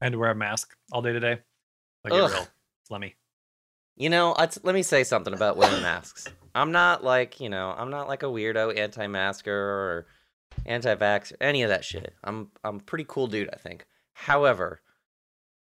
I had to wear a mask all day today. Like Ugh. real. Let me. You know, let me say something about wearing masks. I'm not like, you know, I'm not like a weirdo anti-masker or anti-vax or any of that shit. I'm I'm a pretty cool dude, I think. However,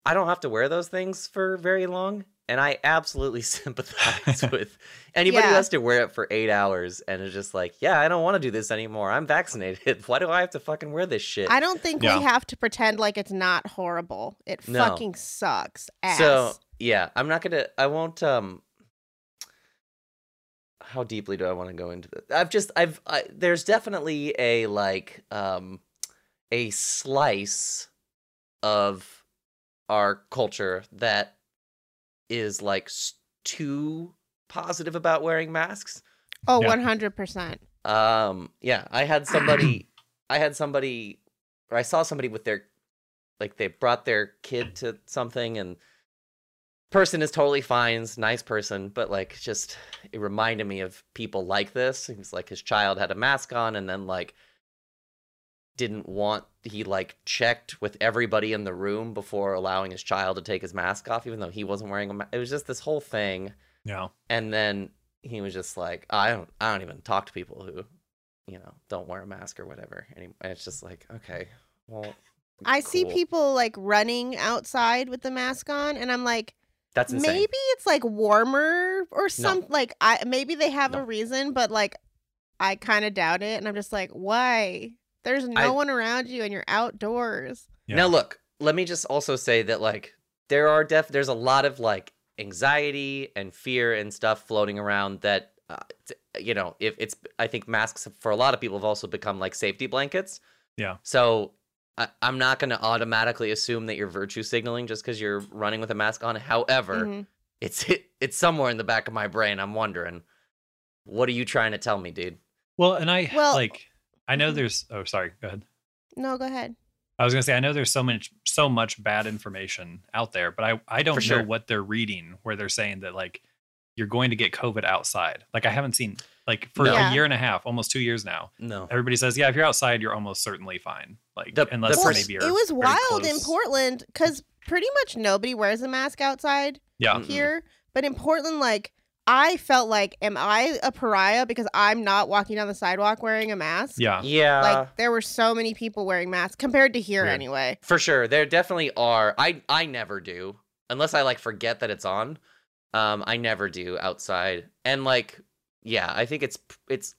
I don't have to wear those things for very long, and I absolutely sympathize with anybody who has to wear it for 8 hours and is just like, "Yeah, I don't want to do this anymore. I'm vaccinated. Why do I have to fucking wear this shit?" I don't think Yeah. we have to pretend like it's not horrible. It No. fucking sucks. Ass. So yeah, I'm not gonna. I won't. Um, how deeply do I want to go into this? I've just. I've. I, there's definitely a like. Um, a slice of our culture that is like too positive about wearing masks. oh, Yeah. one hundred percent. Um, yeah, I had somebody, I had somebody, or I saw somebody with their, like they brought their kid to something, and person is totally fine, nice person, but like just it reminded me of people like this. It was like his child had a mask on, and then like didn't want he like checked with everybody in the room before allowing his child to take his mask off, even though he wasn't wearing a mask. It was just this whole thing Yeah. and then he was just like i don't i don't even talk to people who you know don't wear a mask or whatever and it's just like okay well I see people like running outside with the mask on, and I'm like, that's insane maybe it's like warmer or some like I maybe they have No. a reason, but like I kind of doubt it, and I'm just like, why? There's no I- one around you, and you're outdoors. Yeah. now look let me just also say that like there are def there's a lot of like anxiety and fear and stuff floating around that uh, t- you know if it's i think masks for a lot of people have also become like safety blankets Yeah. so I, i'm not going to automatically assume that you're virtue signaling just because you're running with a mask on however Mhm. it's it's somewhere in the back of my brain. I'm wondering, what are you trying to tell me, dude? Well, and I Well- like. I know Mhm. there's. Oh, sorry. Go ahead. No, go ahead. I was gonna say I know there's so much so much bad information out there, but I I don't For know sure. what they're reading where they're saying that like you're going to get COVID outside. Like I haven't seen like for No. Yeah. a year and a half, almost two years now. No. Everybody says, yeah, if you're outside, you're almost certainly fine. Like The- unless the Well, pers- maybe it you're was very wild in. Portland because pretty much nobody wears a mask outside Yeah, here. But in Portland, like I felt like, am I a pariah because I'm not walking down the sidewalk wearing a mask? yeah, Yeah. Like there were so many people wearing masks compared to here Weird. anyway. for sure. There definitely are. I I never do unless I like forget that it's on. Um, I never do outside, and like, yeah, I think it's it's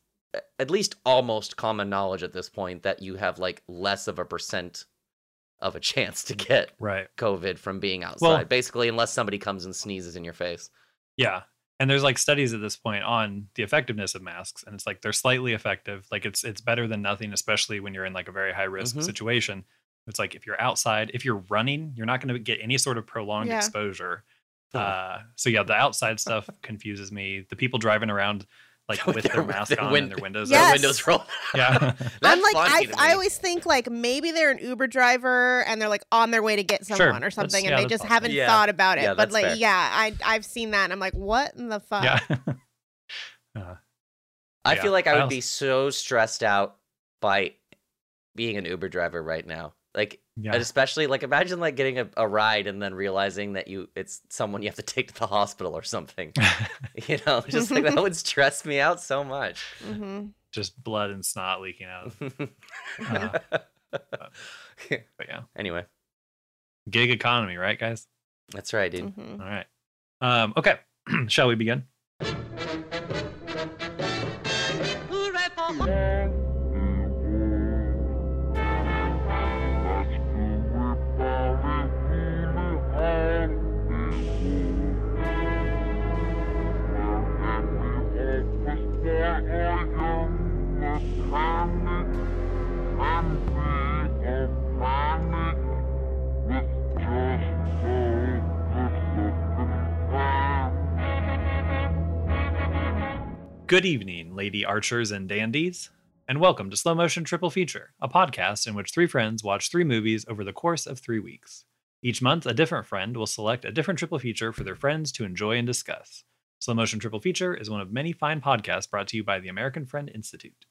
at least almost common knowledge at this point that you have like less of a percent of a chance to get right. COVID from being outside. Well- basically, unless somebody comes and sneezes in your face. Yeah. And there's like studies at this point on the effectiveness of masks, and it's like they're slightly effective. Like it's it's better than nothing, especially when you're in like a very high risk Mhm. situation. It's like if you're outside, if you're running, you're not going to get any sort of prolonged Yeah. exposure. Oh. Uh, so yeah, the outside stuff confuses me. The people driving around like With with, their- their mask their on win- and their windows. Yes. The up. windows roll. Yeah. That's I'm like I I always think like maybe they're an Uber driver and they're like on their way to get Sure. someone or something yeah, and they just possible. haven't Yeah. thought about it. Yeah, but like fair. yeah, I I've seen that and I'm like, what in the fuck? yeah. Uh, I Yeah, feel like I I would also- be so stressed out by being an Uber driver right now. Like, yeah. especially like imagine like getting a, a ride and then realizing that you it's someone you have to take to the hospital or something. You know, just like that would stress me out so much. hmm Just blood and snot leaking out. Uh, but yeah, anyway, gig economy, right, guys? that's right, dude. hmm All right. Um, okay. Shall we begin? Good evening, lady archers and dandies, and welcome to Slow Motion Triple Feature, a podcast in which three friends watch three movies over the course of three weeks. Each month, a different friend will select a different triple feature for their friends to enjoy and discuss. Slow Motion Triple Feature is one of many fine podcasts brought to you by the American Friend Institute.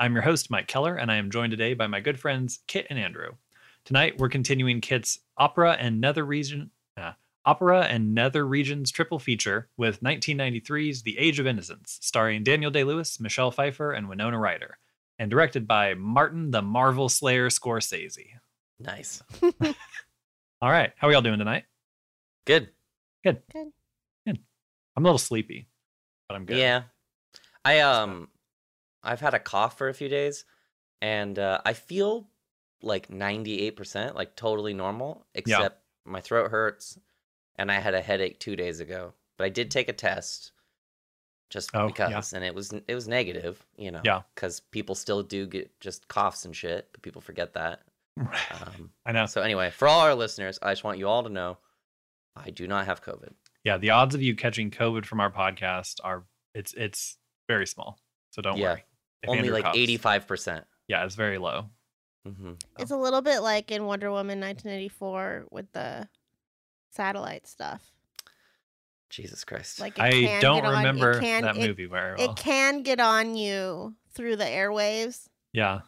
I'm your host, Mike Keller, and I am joined today by my good friends, Kit and Andrew. Tonight we're continuing Kit's opera and nether region uh, opera and nether regions triple feature with 1993's The Age of Innocence, starring Daniel Day-Lewis, Michelle Pfeiffer, and Winona Ryder, and directed by Martin the Marvel Slayer Scorsese. Nice. All right, how are y'all doing tonight? Good. Good. Good. Good. I'm a little sleepy, but I'm good. Yeah. I um I've had a cough for a few days and uh, I feel like 98% like totally normal except my throat hurts and I had a headache 2 days ago. But I did take a test just Oh, yeah. because and it was it was negative, you know, Yeah. cuz people still do get just coughs and shit, but people forget that. Um I know. so anyway, for all our listeners, I just want you all to know I do not have COVID. Yeah, the odds of you catching COVID from our podcast are it's it's very small. So don't Yeah. worry. If Only Andrew like 85%. Yeah, it's very low. Mhm. It's a little bit like in Wonder Woman 1984 with the satellite stuff. Jesus Christ. Like I don't get on- remember can- that it- movie very well. It can get on you through the airwaves, yeah.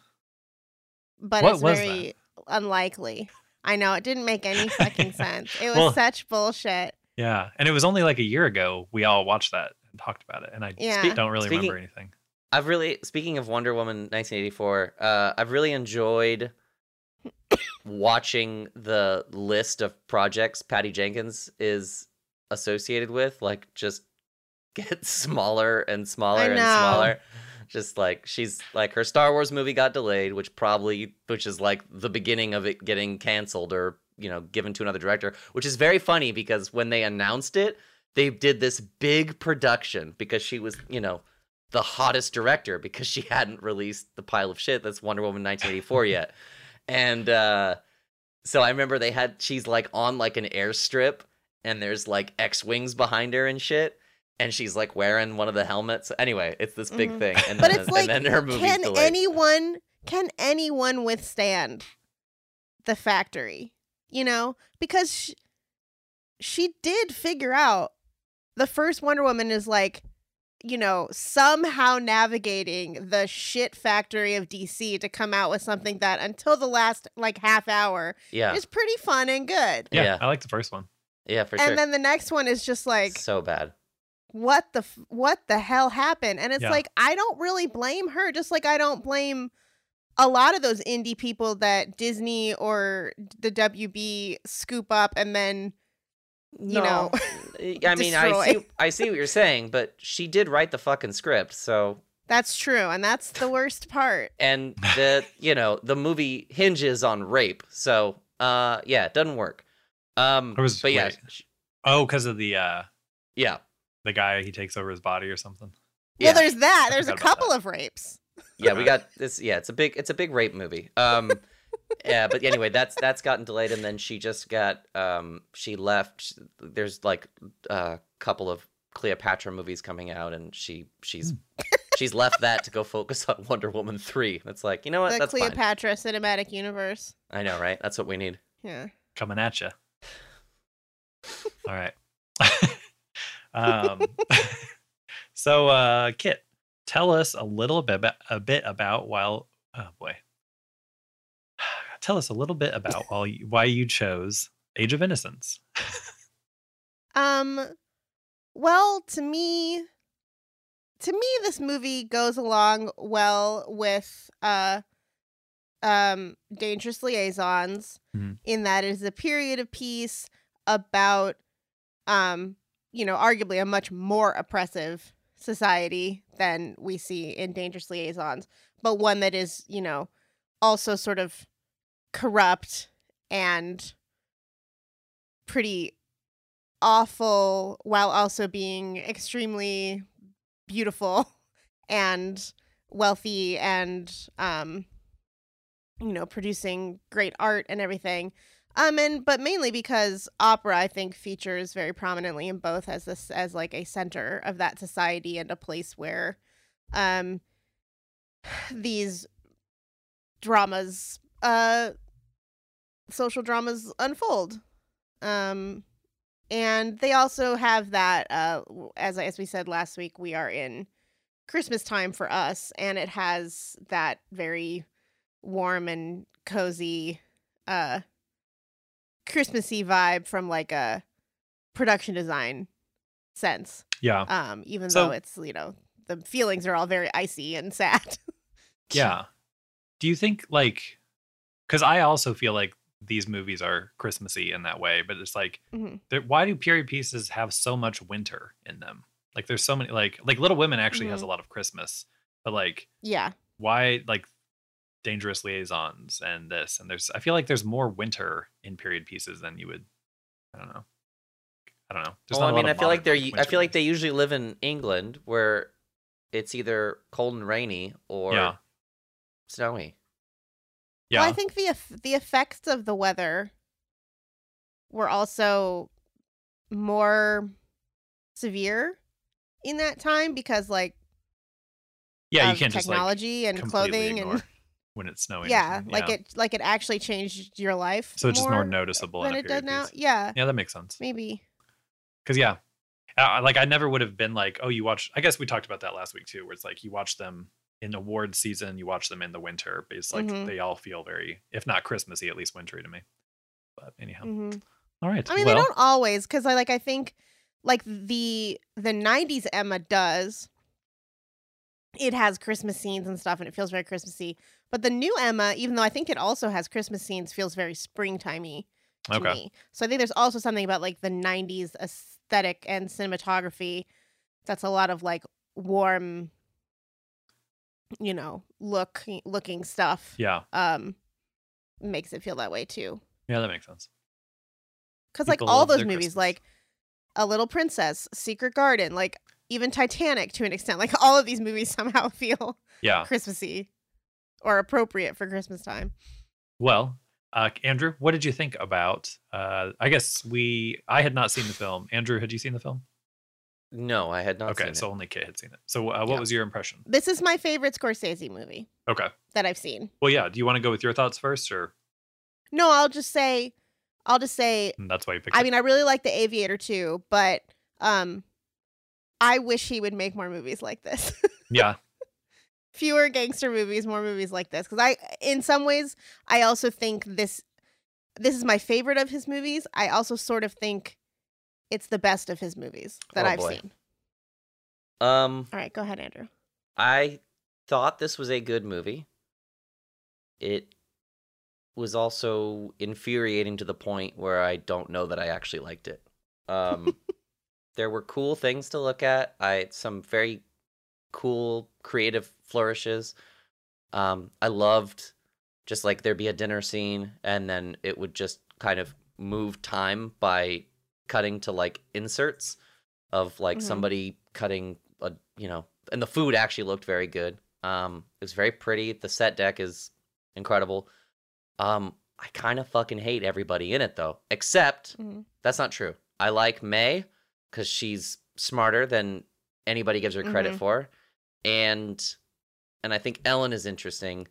but What it's was very unlikely. I know it didn't make any fucking sense. It was Well- such bullshit. Yeah. And it was only like a year ago we all watched that and talked about it. And I Yeah. spe- don't really Speaking- remember anything. I've really speaking of Wonder Woman 1984, uh, I've really enjoyed watching the list of projects Patty Jenkins is associated with, like just get smaller and smaller and smaller. Just like she's like her Star Wars movie got delayed, which probably which is like the beginning of it getting canceled or you know given to another director, which is very funny because when they announced it, they did this big production because she was you know the hottest director because she hadn't released the pile of shit that's Wonder Woman 1984 yet. And uh so I remember they had she's like on like an airstrip and there's like X-wings behind her and shit and she's like wearing one of the helmets. Anyway, it's this big Mhm. thing and But then, it's like, and then her movie's can delayed. anyone can anyone withstand the factory? You know, because sh- she did figure out the first Wonder Woman is like, you know, somehow navigating the shit factory of DC to come out with something that until the last like half hour yeah. is pretty fun and good. Yeah, Yeah. I like the first one. Yeah, for and sure. then the next one is just like so bad. what the f- what the hell happened and it's Yeah. like i don't really blame her just like i don't blame a lot of those indie people that disney or the wb scoop up and then you know I mean, I see I see what you're saying, but she did write the fucking script, so that's true and that's the worst part. And the you know the movie hinges on rape so uh yeah it doesn't work. Um Or was- but yeah wait. sh- Oh, because of the uh yeah. the guy he takes over his body or something. yeah. well there's that there's a couple of rapes. Yeah we got this yeah it's a big it's a big rape movie. Um yeah but anyway that's that's gotten delayed and then she just got um she left there's like a couple of cleopatra movies coming out and she she's she's left that to go focus on wonder woman 3 that's like you know what the that's fine cleopatra cinematic universe i know right that's what we need yeah Coming at you. All right. um, so, uh, Kit, tell us a little bit about, a bit about while. Oh boy. Tell us a little bit about why you, why you chose Age of Innocence. Um, well, to me, to me, this movie goes along well with uh, um, Dangerous Liaisons, Mhm. in that it is a period of piece about, um, you know, arguably a much more oppressive society than we see in Dangerous Liaisons, but one that is, you know, also sort of corrupt and pretty awful while also being extremely beautiful and wealthy and um you know producing great art and everything. Um and but mainly because opera i think features very prominently in both as this as like a center of that society and a place where um these dramas uh social dramas unfold um and they also have that uh as as we said last week we are in christmas time for us and it has that very warm and cozy uh Christmassy vibe from like a production design sense. Yeah. Um, even So- though it's you know the feelings are all very icy and sad. Yeah. Do you think like cuz I also feel like these movies are Christmassy in that way, but it's like Mhm. why do period pieces have so much winter in them? Like there's so many like like Little Women actually has a lot of Christmas, but like yeah. why like dangerous liaisons and this and there's I feel like there's more winter in period pieces than you would I don't know. I don't know. There's well, not I a mean, I feel like they're. I feel like they usually live in England, where it's either cold and rainy or Yeah. snowy. Yeah. Well, I think the the effects of the weather were also more severe in that time because like yeah, you can't just like technology and clothing and when it's snowing. or yeah, like it like it actually changed your life. So it's just more noticeable than it does now. piece. Yeah, Yeah, that makes sense. maybe. Because yeah, uh, like I never would have been like, oh, you watch. I guess we talked about that last week too, where it's like you watch them in award season, you watch them in the winter. But it's like Mhm. they all feel very, if not Christmassy, at least wintry to me. But anyhow, hmm all right. I mean, well, they don't always because I like I think like the the '90s Emma does. It has Christmas scenes and stuff, and it feels very Christmassy. But the new Emma, even though I think it also has Christmas scenes, feels very springtimey to okay. me. So I think there's also something about like the '90s aesthetic and cinematography that's a lot of like warm, you know, look looking stuff. Yeah, Um, makes it feel that way too. yeah, that makes sense. Because like all those movies, Christmas. like A Little Princess, Secret Garden, like even Titanic to an extent, like all of these movies somehow feel Yeah. Christmassy or appropriate for Christmas time. Well, uh, Andrew, what did you think about? Uh, I guess we. I had not seen the film. Andrew, had you seen the film? No, I had not. okay, seen so it. only Kit had seen it. So, uh, what Yeah. was your impression? This is my favorite Scorsese movie Okay. that I've seen. Well, yeah. Do you want to go with your thoughts first, or No, I'll just say, I'll just say, and that's why you picked? I it? mean, I really like The Aviator too, but um, I wish he would make more movies like this. yeah, fewer gangster movies, more movies like this. Because I, in some ways, I also think this, this is my favorite of his movies. I also sort of think it's the best of his movies that Oh, I've boy. seen. Um, All right, go ahead, Andrew. I thought this was a good movie. It was also infuriating to the point where I don't know that I actually liked it. Um, there were cool things to look at. I some very cool creative flourishes. Um, I loved just like there'd be a dinner scene and then it would just kind of move time by cutting to like inserts of like Mhm. somebody cutting a you know and the food actually looked very good. Um it was very pretty. The set deck is incredible. Um i kind of fucking hate everybody in it though except Mhm. that's not true. I like may because she's smarter than anybody gives her credit Mhm. for and and i think ellen is interesting.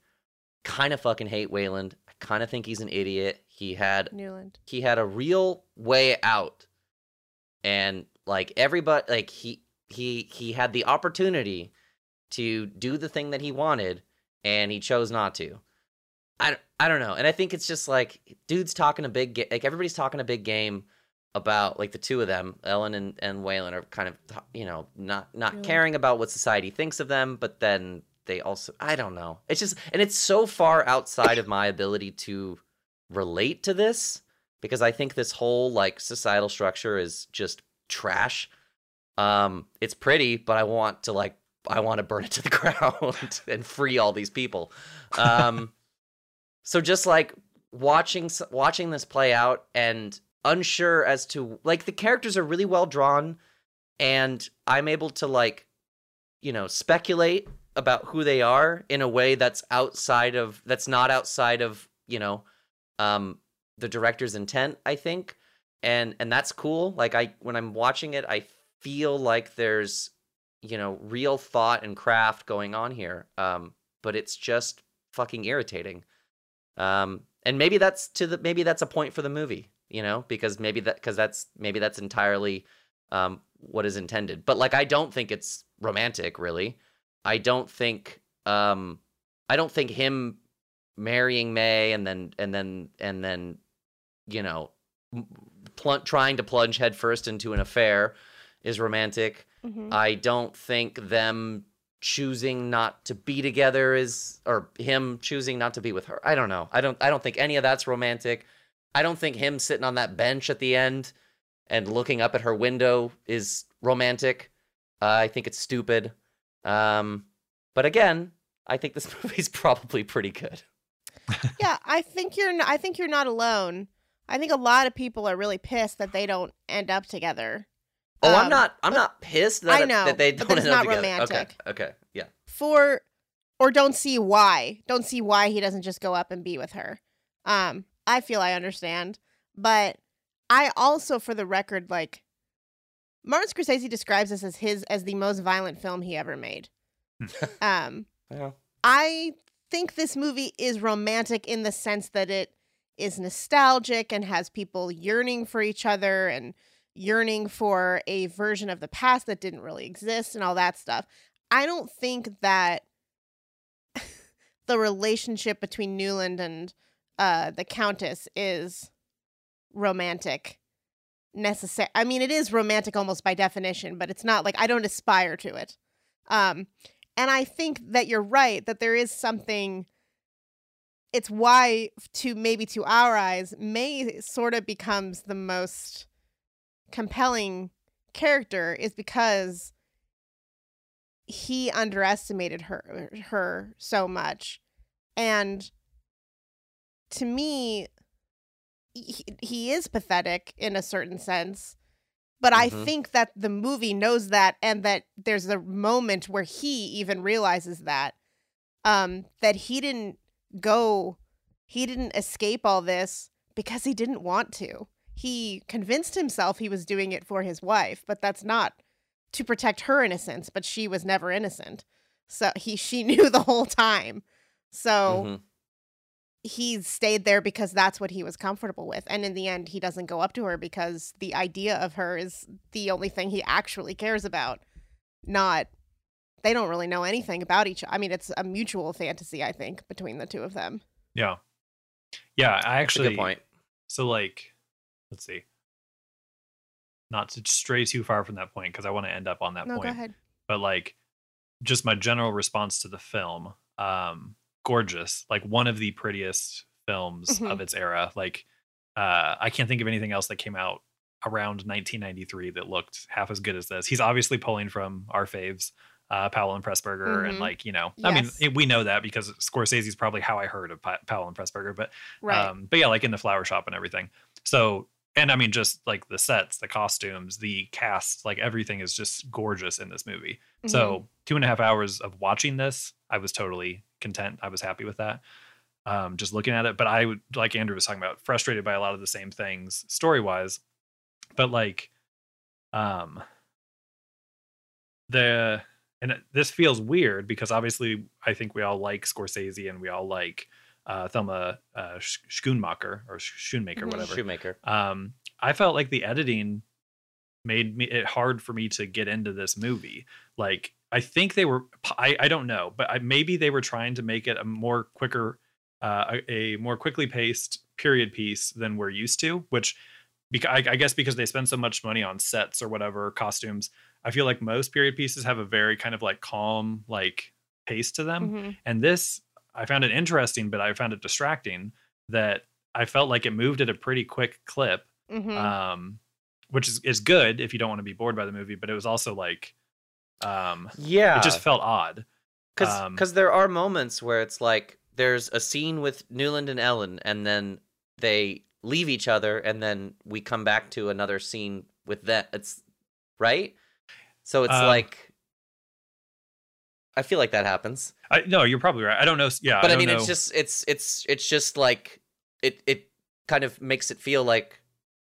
Kind of fucking hate wayland. I kind of think he's an idiot he had Newland. he had a real way out. And like everybody like he he he had the opportunity to do the thing that he wanted and he chose not to. I, don't- I don't know. And i think it's just like dude's talking a big ga- like everybody's talking a big game about like the two of them ellen and and waylon are kind of you know not not caring about what society thinks of them but then they also i don't know. It's just and it's so far outside of my ability to relate to this because I think this whole like societal structure is just trash. Um, it's pretty, but I want to like I want to burn it to the ground and free all these people. Um, so just like watching watching this play out and unsure as to like the characters are really well drawn, and I'm able to like you know speculate about who they are in a way that's outside of that's not outside of you know um the director's intent i think. And and that's cool. Like i when i'm watching it i feel like there's you know real thought and craft going on here. Um but it's just fucking irritating. Um and maybe that's to the maybe that's a point for the movie you know because maybe that because that's maybe that's entirely um what is intended. But like i don't think it's romantic really. I don't think um i don't think him marrying May and then and then and then you know pl- trying to plunge headfirst into an affair is romantic. Mhm. I don't think them choosing not to be together is or him choosing not to be with her. I don't know. I don't I don't think any of that's romantic. I don't think him sitting on that bench at the end and looking up at her window is romantic. Uh, I think it's stupid. Um, but again, I think this movie's probably pretty good. yeah, I think you're. I think you're not alone. I think a lot of people are really pissed that they don't end up together. Oh, I'm Um, not. I'm but- not pissed that, I know, that they but don't that it's end up not together. romantic. Okay. Okay. Yeah. for or don't see why don't see why he doesn't just go up and be with her um i feel i understand but i also for the record like martin scorsese describes this as his as the most violent film he ever made um Yeah. I think this movie is romantic in the sense that it is nostalgic and has people yearning for each other and yearning for a version of the past that didn't really exist and all that stuff. I don't think that the relationship between Newland and uh, the Countess is romantic necessary. I mean, it is romantic almost by definition, but it's not like I don't aspire to it. Um, and I think that you're right that there is something. It's why, to maybe to our eyes, May sort of becomes the most compelling character is because he underestimated her uh, her so much, and to me, he, he is pathetic in a certain sense but I Mhm. think that the movie knows that and that there's a moment where he even realizes that um that he didn't go he didn't escape all this because he didn't want to. He convinced himself he was doing it for his wife, but that's not to protect her innocence, but she was never innocent. So he she knew the whole time. So Mhm. He stayed there because that's what he was comfortable with. And in the end, he doesn't go up to her because the idea of her is the only thing he actually cares about. Not, they don't really know anything about each I mean, it's a mutual fantasy, I think, between the two of them. Yeah. Yeah, I That's a actually good point. So like, let's see. Not to stray too far from that point because I want to end up on that no, point. go ahead. But like, just my general response to the film, um, gorgeous. Like one of the prettiest films Mhm. of its era. Like, uh, I can't think of anything else that came out around 1993 that looked half as good as this. He's obviously pulling from our faves, uh, Powell and Pressburger, and Mhm. like you know, I mean, it, we know that because Scorsese is probably how I heard of Pa- Powell and Pressburger, but Right. um, but yeah, like in the flower shop and everything. So, and I mean, just like the sets, the costumes, the cast, like everything is just gorgeous in this movie. Mhm. So, two and a half hours of watching this, I was totally content. I was happy with that. Um, just looking at it, but I would, like Andrew was talking about, frustrated by a lot of the same things story wise. But like, um, the and this feels weird because obviously I think we all like Scorsese and we all like uh, Thelma uh, Sch- Schoonmaker or Sch- Schoonmaker, Mhm. whatever. Shoemaker. Um, I felt like the editing made me it hard for me to get into this movie. Like I think they were, I, I don't know, but I, maybe they were trying to make it a more quicker, uh, a, a more quickly paced period piece than we're used to. Which, because I, I guess because they spend so much money on sets or whatever costumes, I feel like most period pieces have a very kind of like calm like pace to them Mhm. and this i found it interesting but i found it distracting that i felt like it moved at a pretty quick clip Mhm. um which is, is good if you don't want to be bored by the movie but it was also like um Yeah. it just felt odd Because Um, there are moments where it's like there's a scene with Newland and Ellen, and then they leave each other, and then we come back to another scene with that. It's right. So it's Um, like I feel like that happens, i no you're probably right i don't know yeah but I, don't mean, it's just it's it's it's just like it it kind of makes it feel like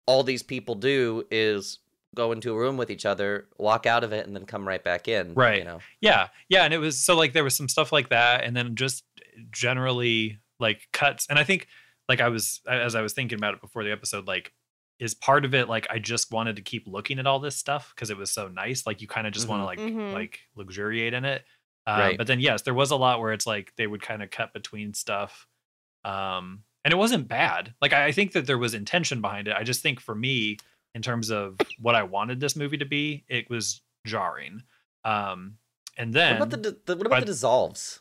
all these people do is go into a room with each other, walk out of it, and then come right back in. Right. You know. Yeah, yeah, and it was so like there was some stuff like that, and then just generally like cuts. And I think like I was as I was thinking about it before the episode, like is part of it like I just wanted to keep looking at all this stuff because it was so nice. Like you kind of just want to like Mhm. like luxuriate in it. Uh, Right. But then yes, there was a lot where it's like they would kind of cut between stuff. Um, and it wasn't bad. Like I, I think that there was intention behind it. I just think for me, in terms of what I wanted this movie to be, it was jarring. Um, and then what about the, the what about but- the dissolves?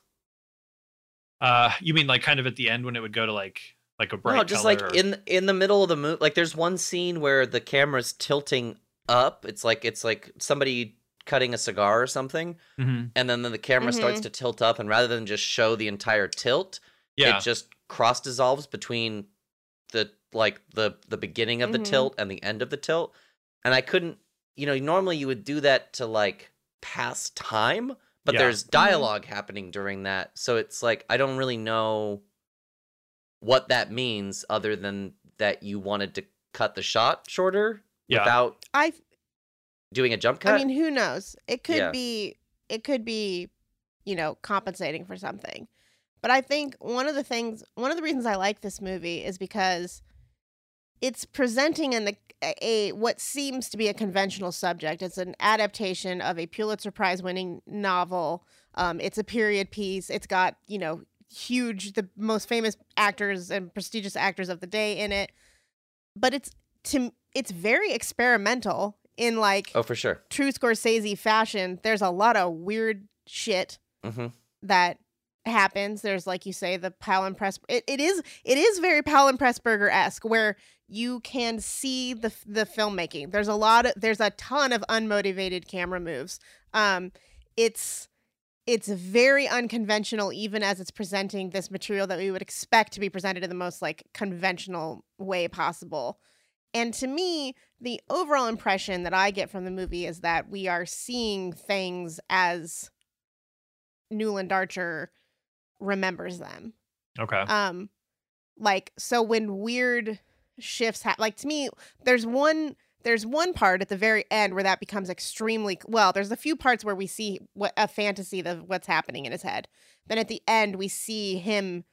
uh, you mean like kind of at the end when it would go to like like a bright no, just color like or- in in the middle of the movie. Like there's one scene where the camera's tilting up. It's like it's like somebody cutting a cigar or something, Mhm. and then the camera starts Mhm. to tilt up, and rather than just show the entire tilt, yeah it just cross dissolves between the like the the beginning of the Mhm. tilt and the end of the tilt and i couldn't you know normally you would do that to like pass time but Yeah. there's dialogue happening during that so it's like i don't really know what that means other than that you wanted to cut the shot shorter Yeah. without I doing a jump cut I mean, who knows? It could Yeah. be it could be, you know, compensating for something. But I think one of the things one of the reasons I like this movie is because it's presenting an a, a what seems to be a conventional subject. It's an adaptation of a Pulitzer Prize winning novel. Um, it's a period piece. It's got, you know, huge the most famous actors and prestigious actors of the day in it. But it's to it's very experimental in like oh for sure true Scorsese fashion, there's a lot of weird shit hmm that happens. There's like you say, the Powell and Press. It, it is it is very Powell and Pressburger esque, where you can see the the filmmaking. There's a lot of there's a ton of unmotivated camera moves. Um, it's it's very unconventional, even as it's presenting this material that we would expect to be presented in the most like conventional way possible. And to me, the overall impression that I get from the movie is that we are seeing things as Newland Archer remembers them. okay Um, like so when weird shifts happen, like to me, there's one there's one part at the very end where that becomes extremely well. There's a few parts where we see what a fantasy of what's happening in his head. Then at the end, we see him.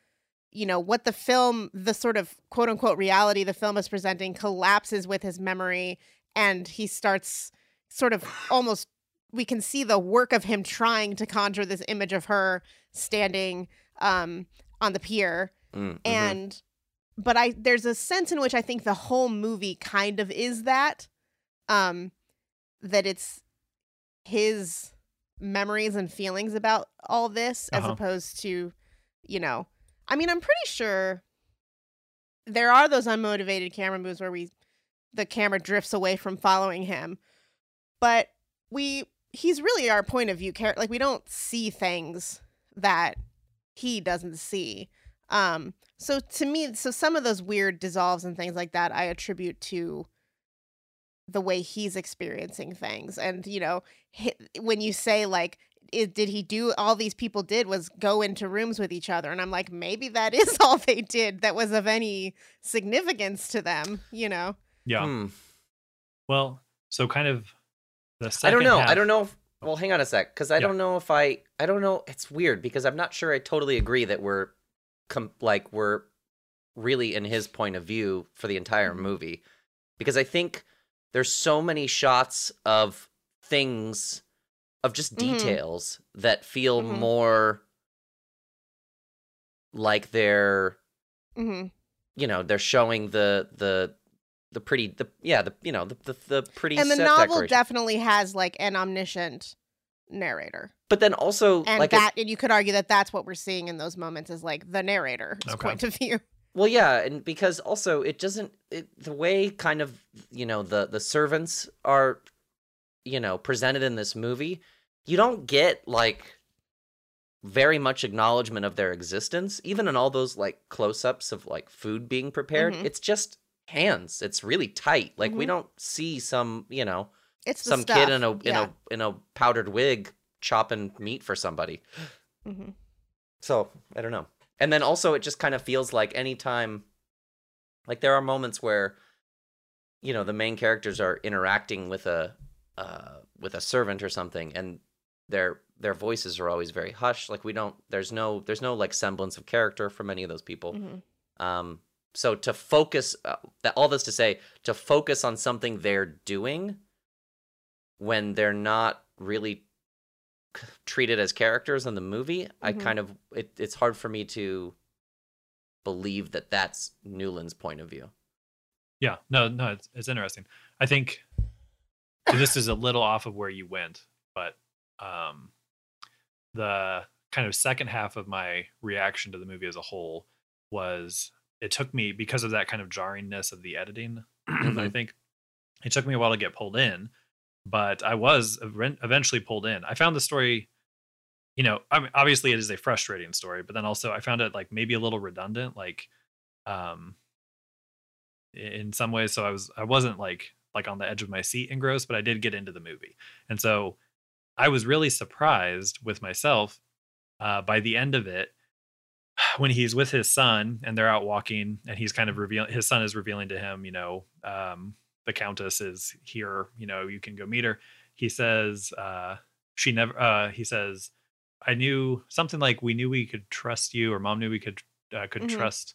You know what the film, the sort of quote unquote reality the film is presenting, collapses with his memory, and he starts sort of almost. We can see the work of him trying to conjure this image of her standing um, on the pier Mm, mhm. and but i there's a sense in which i think the whole movie kind of is that um that it's his memories and feelings about all this as Uh-huh. opposed to you know i mean i'm pretty sure there are those unmotivated camera moves where we the camera drifts away from following him but we he's really our point of view character like we don't see things that he doesn't see um so to me so some of those weird dissolves and things like that i attribute to the way he's experiencing things and you know when you say like it, did he do all these people did was go into rooms with each other and i'm like maybe that is all they did that was of any significance to them you know yeah Hmm. well so kind of the I don't know. half, I don't know. If, well, hang on a sec, because I Yeah. don't know if I. I don't know. It's weird because I'm not sure. I totally agree that we're, com- like we're, really in his point of view for the entire Mm-hmm. movie, because I think there's so many shots of things, of just Mhm. details that feel Mhm. more like they're hmm you know they're showing the the the pretty the yeah the you know the the, the pretty and the novel decoration. definitely has like an omniscient narrator but then also and like a- that and you could argue that that's what we're seeing in those moments is like the narrator's Okay. point of view Well, yeah, and because also it doesn't it, the way kind of you know the the servants are you know presented in this movie, you don't get like very much acknowledgement of their existence even in all those like close-ups of like food being prepared. Mhm. It's just hands. It's really tight. Like we Mhm. don't see some, you know, it's the some stuff. kid in a in yeah. a in a powdered wig chopping meat for somebody. Mhm. So I don't know. And then also it just kind of feels like anytime like there are moments where you know the main characters are interacting with a uh with a servant or something and their their voices are always very hushed like we don't there's no there's no like semblance of character from any of those people Mhm. um so to focus uh, that all this to say to focus on something they're doing when they're not really treated as characters in the movie i Mhm. kind of it, it's hard for me to believe that that's Newland's point of view. Yeah, no, no, it's it's interesting. I think this is a little off of where you went, but um, the kind of second half of my reaction to the movie as a whole was it took me because of that kind of jarringness of the editing. I Mhm. think it took me a while to get pulled in, but I was eventually pulled in. I found the story, you know, I mean, obviously it is a frustrating story, but then also I found it like maybe a little redundant, like, um, in some ways. So I was I wasn't like like on the edge of my seat engrossed, but I did get into the movie, and so I was really surprised with myself uh, by the end of it when he's with his son and they're out walking and he's kind of revealing his son is revealing to him you know um, the countess is here you know you can go meet her he says uh, she never uh, he says i knew something like we knew we could trust you or mom knew we could uh, could Mhm. trust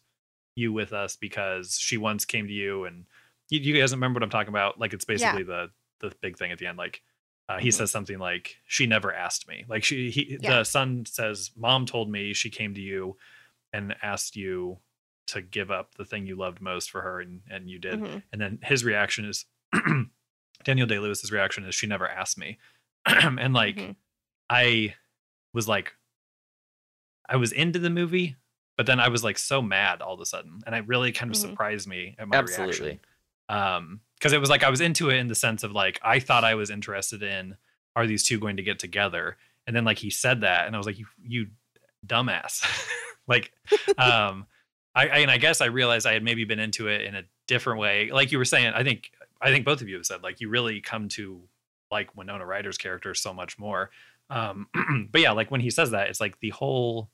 you with us because she once came to you and you, you guys remember what i'm talking about like it's basically the the big thing at the end like uh, he Mhm. says something like she never asked me like she he Yeah. the son says mom told me she came to you and asked you to give up the thing you loved most for her and and you did Mhm. and then his reaction is daniel day lewis's reaction is she never asked me and like Mhm. i was like i was into the movie but then i was like so mad all of a sudden and it really kind of Mhm. surprised me at my Absolutely. reaction um because it was like i was into it in the sense of like i thought i was interested in are these two going to get together and then like he said that and i was like you you dumbass like um I, I and i guess i realized i had maybe been into it in a different way. Like you were saying i think i think both of you have said like you really come to like winona ryder's character so much more. Um but yeah like when he says that it's like the whole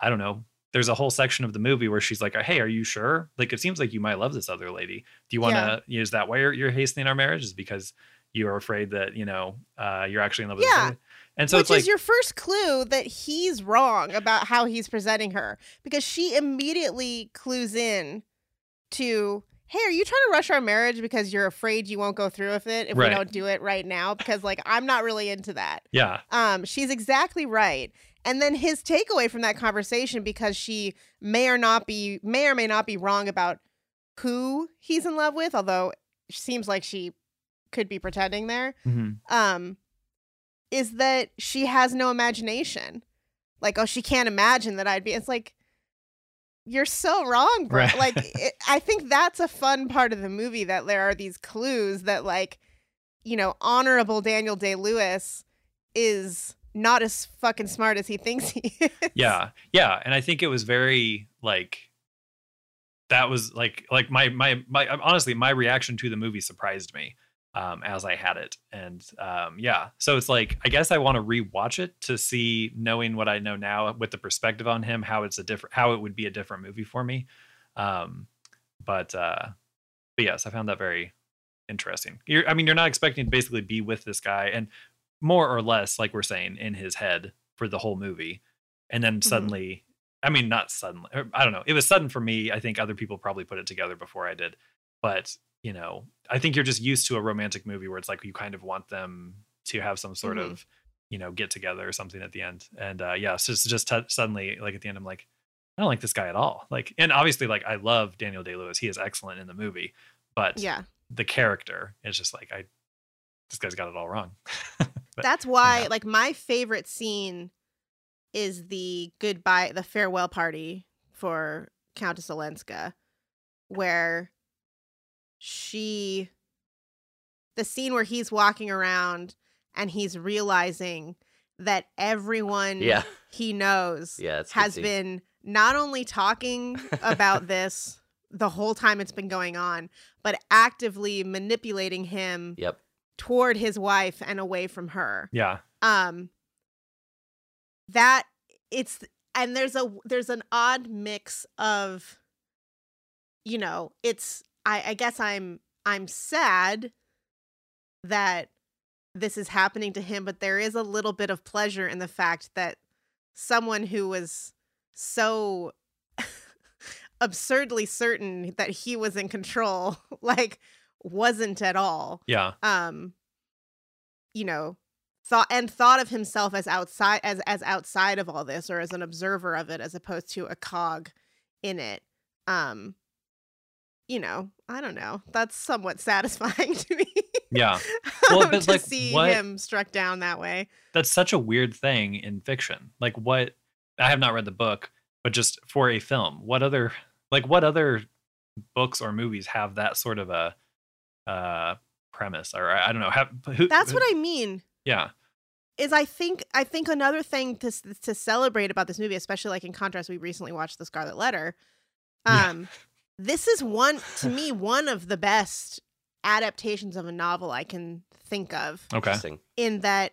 i don't know there's a whole section of the movie where she's like hey are you sure? Like it seems like you might love this other lady. Do you want to Yeah. is that why you're, you're hastening our marriage? Is because you're afraid that you know uh you're actually in love with Yeah. And so Which it's like is your first clue that he's wrong about how he's presenting her because she immediately clues in to, hey, are you trying to rush our marriage because you're afraid you won't go through with it if Right. we don't do it right now? Because like I'm not really into that. yeah Um, she's exactly right. And then his takeaway from that conversation, because she may or not be may or may not be wrong about who he's in love with, although it seems like she could be pretending there Mhm. um is that she has no imagination. Like oh she can't imagine that i'd be it's like you're so wrong bro. Right. like it, i think that's a fun part of the movie that there are these clues that like you know honorable daniel day lewis is not as fucking smart as he thinks he is. Yeah. Yeah. And i think it was very like that was like like my my my honestly my reaction to the movie surprised me um as i had it. And um yeah so it's like i guess i want to rewatch it to see knowing what i know now with the perspective on him how it's a different how it would be a different movie for me. Um but uh but yes i found that very interesting. You're i mean you're not expecting to basically be with this guy and more or less like we're saying in his head for the whole movie. And then suddenly i mean not suddenly i don't know. It was sudden for me. I think other people probably put it together before i did. But you know i think you're just used to a romantic movie where it's like you kind of want them to have some sort Mhm. of you know get together or something at the end. And uh yeah so it's just t- suddenly like at the end i'm like i don't like this guy at all. Like and obviously like i love daniel day lewis he is excellent in the movie but yeah. the character is just like i this guy's got it all wrong. But, that's why yeah. like my favorite scene is the goodbye the farewell party for countess olenska where she the scene where he's walking around and he's realizing that everyone Yeah. he knows Yeah, it's a good has been not only talking about this the whole time it's been going on but actively manipulating him Yep. toward his wife and away from her yeah um that it's and there's a there's an odd mix of you know it's i i guess i'm i'm sad that this is happening to him but there is a little bit of pleasure in the fact that someone who was so absurdly certain that he was in control like wasn't at all yeah um you know thought and thought of himself as outside as as outside of all this or as an observer of it as opposed to a cog in it. Um, you know, I don't know. That's somewhat satisfying to me. Yeah. Well, um, but, to like, see what- him struck down that way. That's such a weird thing in fiction. Like what I have not read the book, but just for a film, what other like what other books or movies have that sort of a uh premise or I don't know. Have who, That's who- what I mean. Yeah. is I think I think another thing to to celebrate about this movie, especially like in contrast, we recently watched The Scarlet Letter. Yeah. This is one to me one of the best adaptations of a novel I can think of. Okay. Interesting. In that,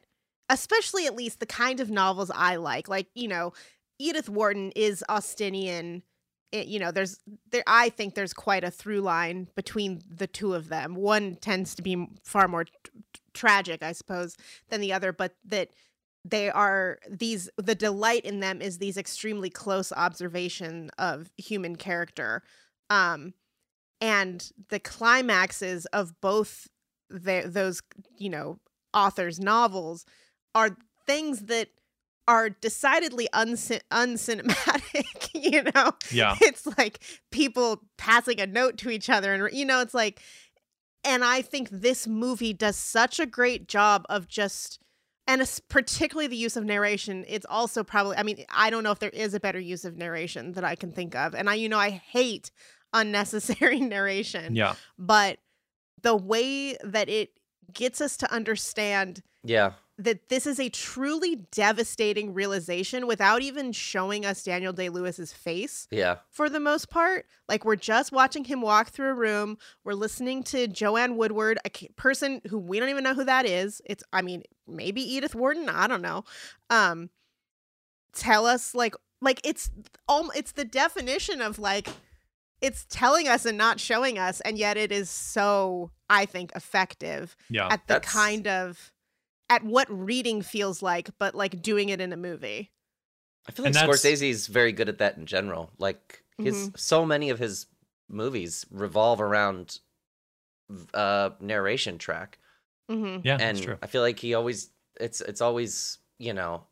especially at least the kind of novels I like, like you know, Edith Wharton is Austinian. It, you know, there's there. I think there's quite a through line between the two of them. One tends to be far more t- t- tragic, I suppose, than the other, but that they are these. The delight in them is these extremely close observation of human character, um, and the climaxes of both the, those you know authors' novels are things that are decidedly uncin- uncinematic. you know, Yeah. it's like people passing a note to each other and you know it's like and i think this movie does such a great job of just and particularly the use of narration it's also probably i mean i don't know if there is a better use of narration that i can think of and i you know i hate unnecessary narration Yeah. but the way that it gets us to understand Yeah. that this is a truly devastating realization without even showing us Daniel Day Lewis's face Yeah. for the most part. Like we're just watching him walk through a room. We're listening to Joanne Woodward, a person who we don't even know who that is. It's I mean, maybe Edith Wharton, I don't know. Um tell us like like it's um it's the definition of like it's telling us and not showing us and yet it is so I think effective Yeah. at the That's- kind of at what reading feels like but like doing it in a movie. I feel like And that's- Scorsese's very good at that in general. Like his so many of his movies revolve around uh narration track. Mhm. yeah, and that's true. I feel like he always it's it's always, you know,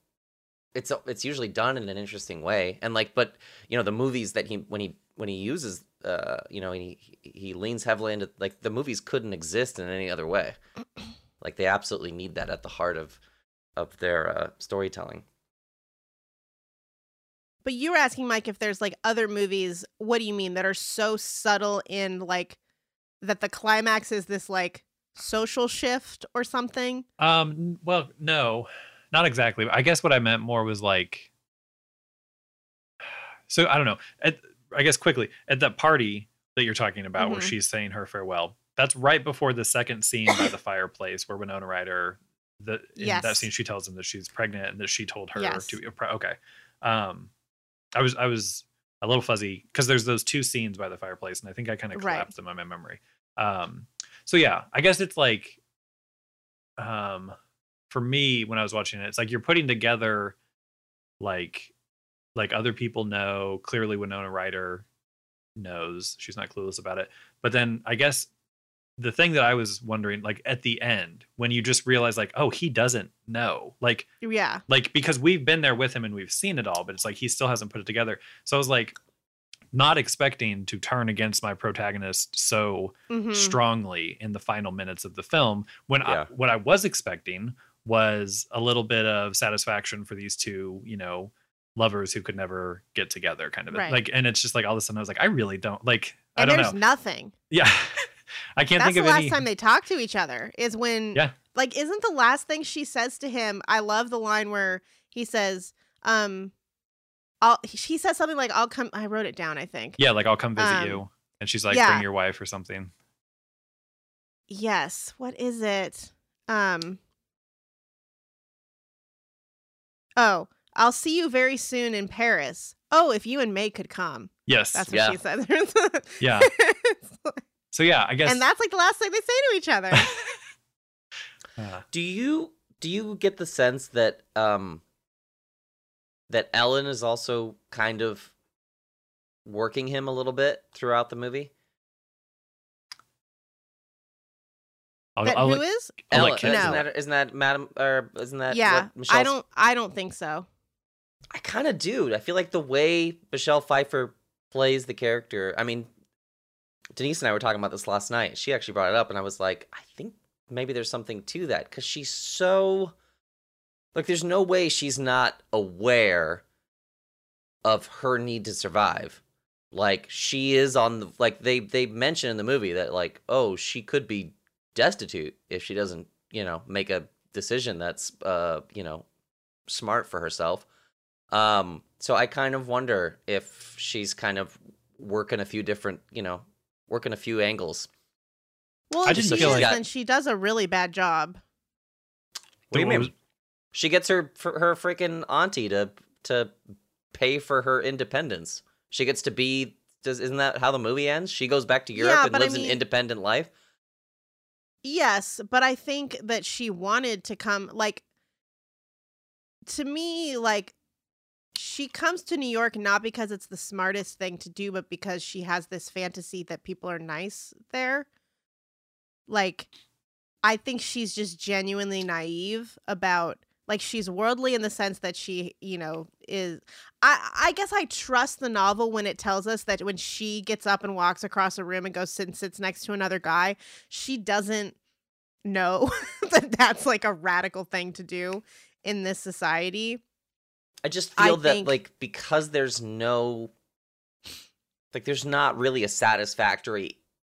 it's it's usually done in an interesting way. And like but, you know, the movies that he when he when he uses uh, you know, he he leans heavily into like the movies couldn't exist in any other way. like they absolutely need that at the heart of of their uh, storytelling. But you were asking Mike if there's like other movies, what do you mean that are so subtle in like that the climax is this like social shift or something? Um. Well, no, not exactly. I guess what I meant more was like. So I don't know. I guess quickly at that party that you're talking about, where Mhm. she's saying her farewell. That's right before the second scene by the fireplace, where Winona Ryder, the in that scene, she tells him that she's pregnant and that she told her Yes. to. Okay. Um, I was I was a little fuzzy because there's those two scenes by the fireplace, and I think I kind of Right. collapsed them in my memory. Um, so yeah, I guess it's like, um, for me when I was watching it, it's like you're putting together, like, like other people know. Clearly Winona Ryder knows. She's not clueless about it, but then I guess the thing that I was wondering, like at the end, when you just realize, like, oh, he doesn't know, like Yeah. like because we've been there with him and we've seen it all but it's like he still hasn't put it together. So i was like not expecting to turn against my protagonist so Mhm. strongly in the final minutes of the film when I, what i was expecting was a little bit of satisfaction for these two you know lovers who could never get together kind of Right. like and it's just like all of a sudden i was like i really don't like i And don't there's know nothing. yeah i can't That's think the of last any time they talk to each other is when Yeah. like isn't the last thing she says to him I love the line where he says um I'll she says something like I'll come I wrote it down I think. yeah like i'll come visit Um, you and she's like yeah. bring your wife or something Yes, what is it? Um Oh, I'll see you very soon in Paris. Oh, if you and May could come. yes That's what Yeah. she says. yeah so yeah i guess and that's like the last thing they say to each other. Uh, Do you do you get the sense that um that Ellen is also kind of working him a little bit throughout the movie? I'll, that I'll who let- is? I'll let Ellen, Kit- isn't that isn't that Madam or isn't that yeah, what Michelle's I don't I don't think so. I kind of do. I feel like the way Michelle Pfeiffer plays the character. I mean, Denise and I were talking about this last night. She actually brought it up, and I was like, I think maybe there's something to that because she's so like, there's no way she's not aware of her need to survive. Like, she is on the like they they mention in the movie that like, oh, she could be destitute if she doesn't, you know, make a decision that's uh, you know, smart for herself. Um, so I kind of wonder if she's kind of working a few different, you know, working a few angles. Well, I just didn't she feel is, like- then she does a really bad job. What do you mean? She gets her her freaking auntie to to pay for her independence. She gets to be. Does isn't that how the movie ends? She goes back to Europe Yeah, and but I lives mean- an independent life. Yes, but I think that she wanted to come like to me like she comes to New York not because it's the smartest thing to do but because she has this fantasy that people are nice there. Like I think she's just genuinely naive about like she's worldly in the sense that she, you know, is I I guess I trust the novel when it tells us that when she gets up and walks across a room and goes sit and sits next to another guy, she doesn't know that that's like a radical thing to do in this society. I just I feel that think- like because there's no like there's not really a satisfactory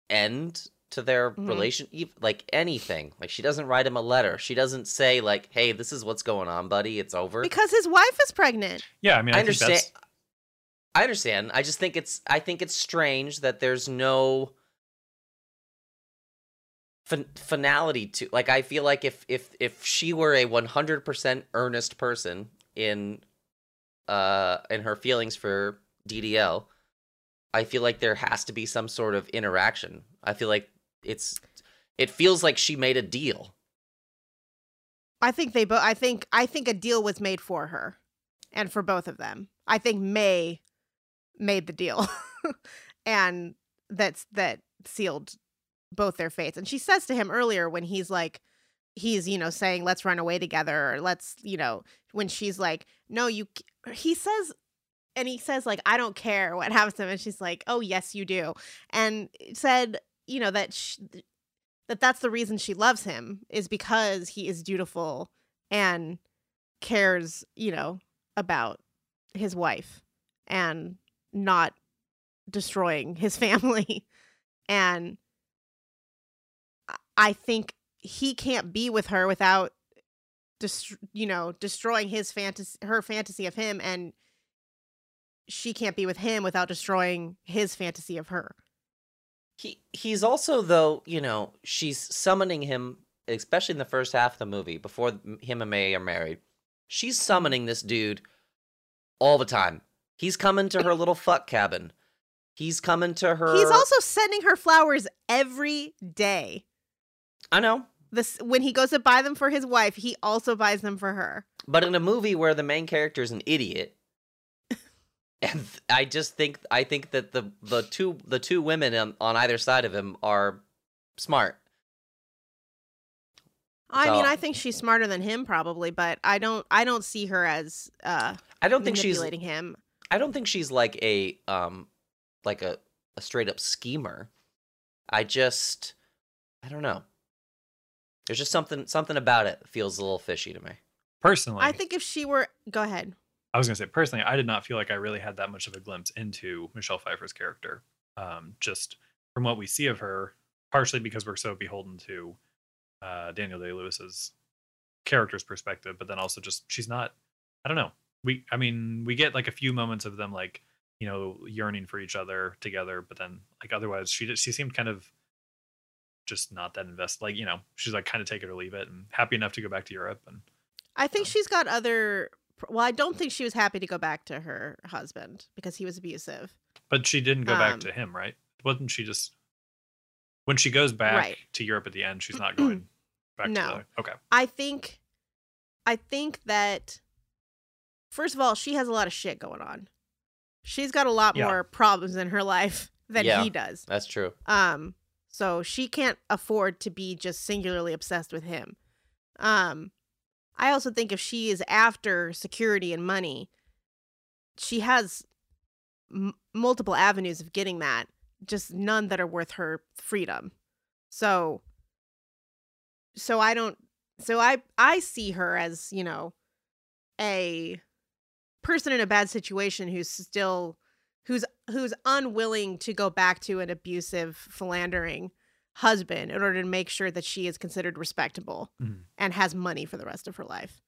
end to their Mhm. relation like anything. Like she doesn't write him a letter. She doesn't say like, "Hey, this is what's going on, buddy. It's over." Because his wife is pregnant. yeah, I mean, I, I understand. I understand. I just think it's. I think it's strange that there's no fin- finality to. Like, I feel like if if if she were a 100% earnest person in, uh, in her feelings for DDL, I feel like there has to be some sort of interaction. I feel like it's. It feels like she made a deal. I think they both I think I think a deal was made for her and for both of them. I think May made the deal. and that's that sealed both their fates. And she says to him earlier when he's like he's, you know, saying let's run away together or let's, you know, when she's like no you c-" he says and he says like I don't care what happens to him and she's like oh yes you do. And said, you know, that sh- that that's the reason she loves him is because he is dutiful and cares, you know, about his wife and not destroying his family. And I think he can't be with her without dest- you know, destroying his fantasy her fantasy of him and she can't be with him without destroying his fantasy of her. He he's also though, you know, she's summoning him, especially in the first half of the movie, before him and May are married. She's summoning this dude all the time. He's coming to her little fuck cabin. He's coming to her. He's also sending her flowers every day. I know, This when he goes to buy them for his wife, he also buys them for her. but in a movie where the main character is an idiot, and I just think I think that the the two the two women on, on either side of him are smart. I mean, I think she's smarter than him probably, but I don't I don't see her as uh I don't think she's manipulating him. I don't think she's like a um like a, a straight up schemer. I just I don't know. There's just something something about it feels a little fishy to me. personally. I think if she were go ahead. I was gonna say personally, I did not feel like I really had that much of a glimpse into Michelle Pfeiffer's character. Um, just from what we see of her, partially because we're so beholden to uh, Daniel Day Lewis's character's perspective, but then also just she's not. I don't know. We, I mean, we get like a few moments of them like you know yearning for each other together, but then like otherwise, she just, she seemed kind of just not that invested. Like you know, she's like kind of take it or leave it, and happy enough to go back to Europe and I think she's got other well, I don't think she was happy to go back to her husband because he was abusive. But she didn't go back Um, to him, right? Wasn't she just when she goes back Right. to Europe at the end? She's not going back No. to the okay. I think I think that first of all, she has a lot of shit going on. She's got a lot Yeah. more problems in her life than Yeah. he does. That's true. Um so she can't afford to be just singularly obsessed with him. Um I also think if she is after security and money, she has m- multiple avenues of getting that, just none that are worth her freedom. So so I don't so I I see her as, you know, a person in a bad situation who's still who's who's unwilling to go back to an abusive philandering husband in order to make sure that she is considered respectable Mhm. and has money for the rest of her life.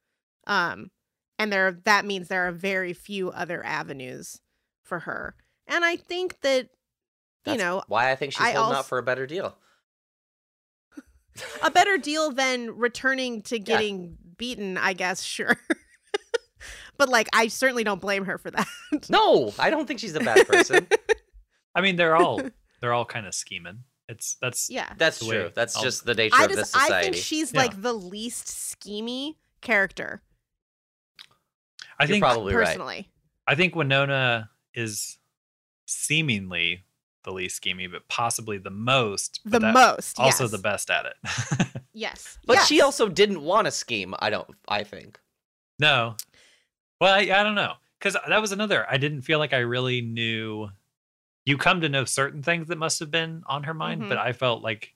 Um and there that means there are very few other avenues for her. And I think that That's you know, why I think she's I holding out for a better deal. a better deal than returning to getting beaten, I guess, sure. But like I certainly don't blame her for that. No, I don't think she's a bad person. I mean, they're all they're all kind of scheming. It's that's yeah. That's true. That's I'll- just the nature I of this just I think she's Yeah. like the least schemy character I You're think probably right. personally. I think Winona is seemingly the least schemy, but possibly the most. The that- most. Also yes. the best at it. Yes. But she also didn't want to scheme. I don't. I think. no. Well, I, I don't know. Because that was another. I didn't feel like I really knew. You come to know certain things that must have been on her mind, Mhm. but I felt like,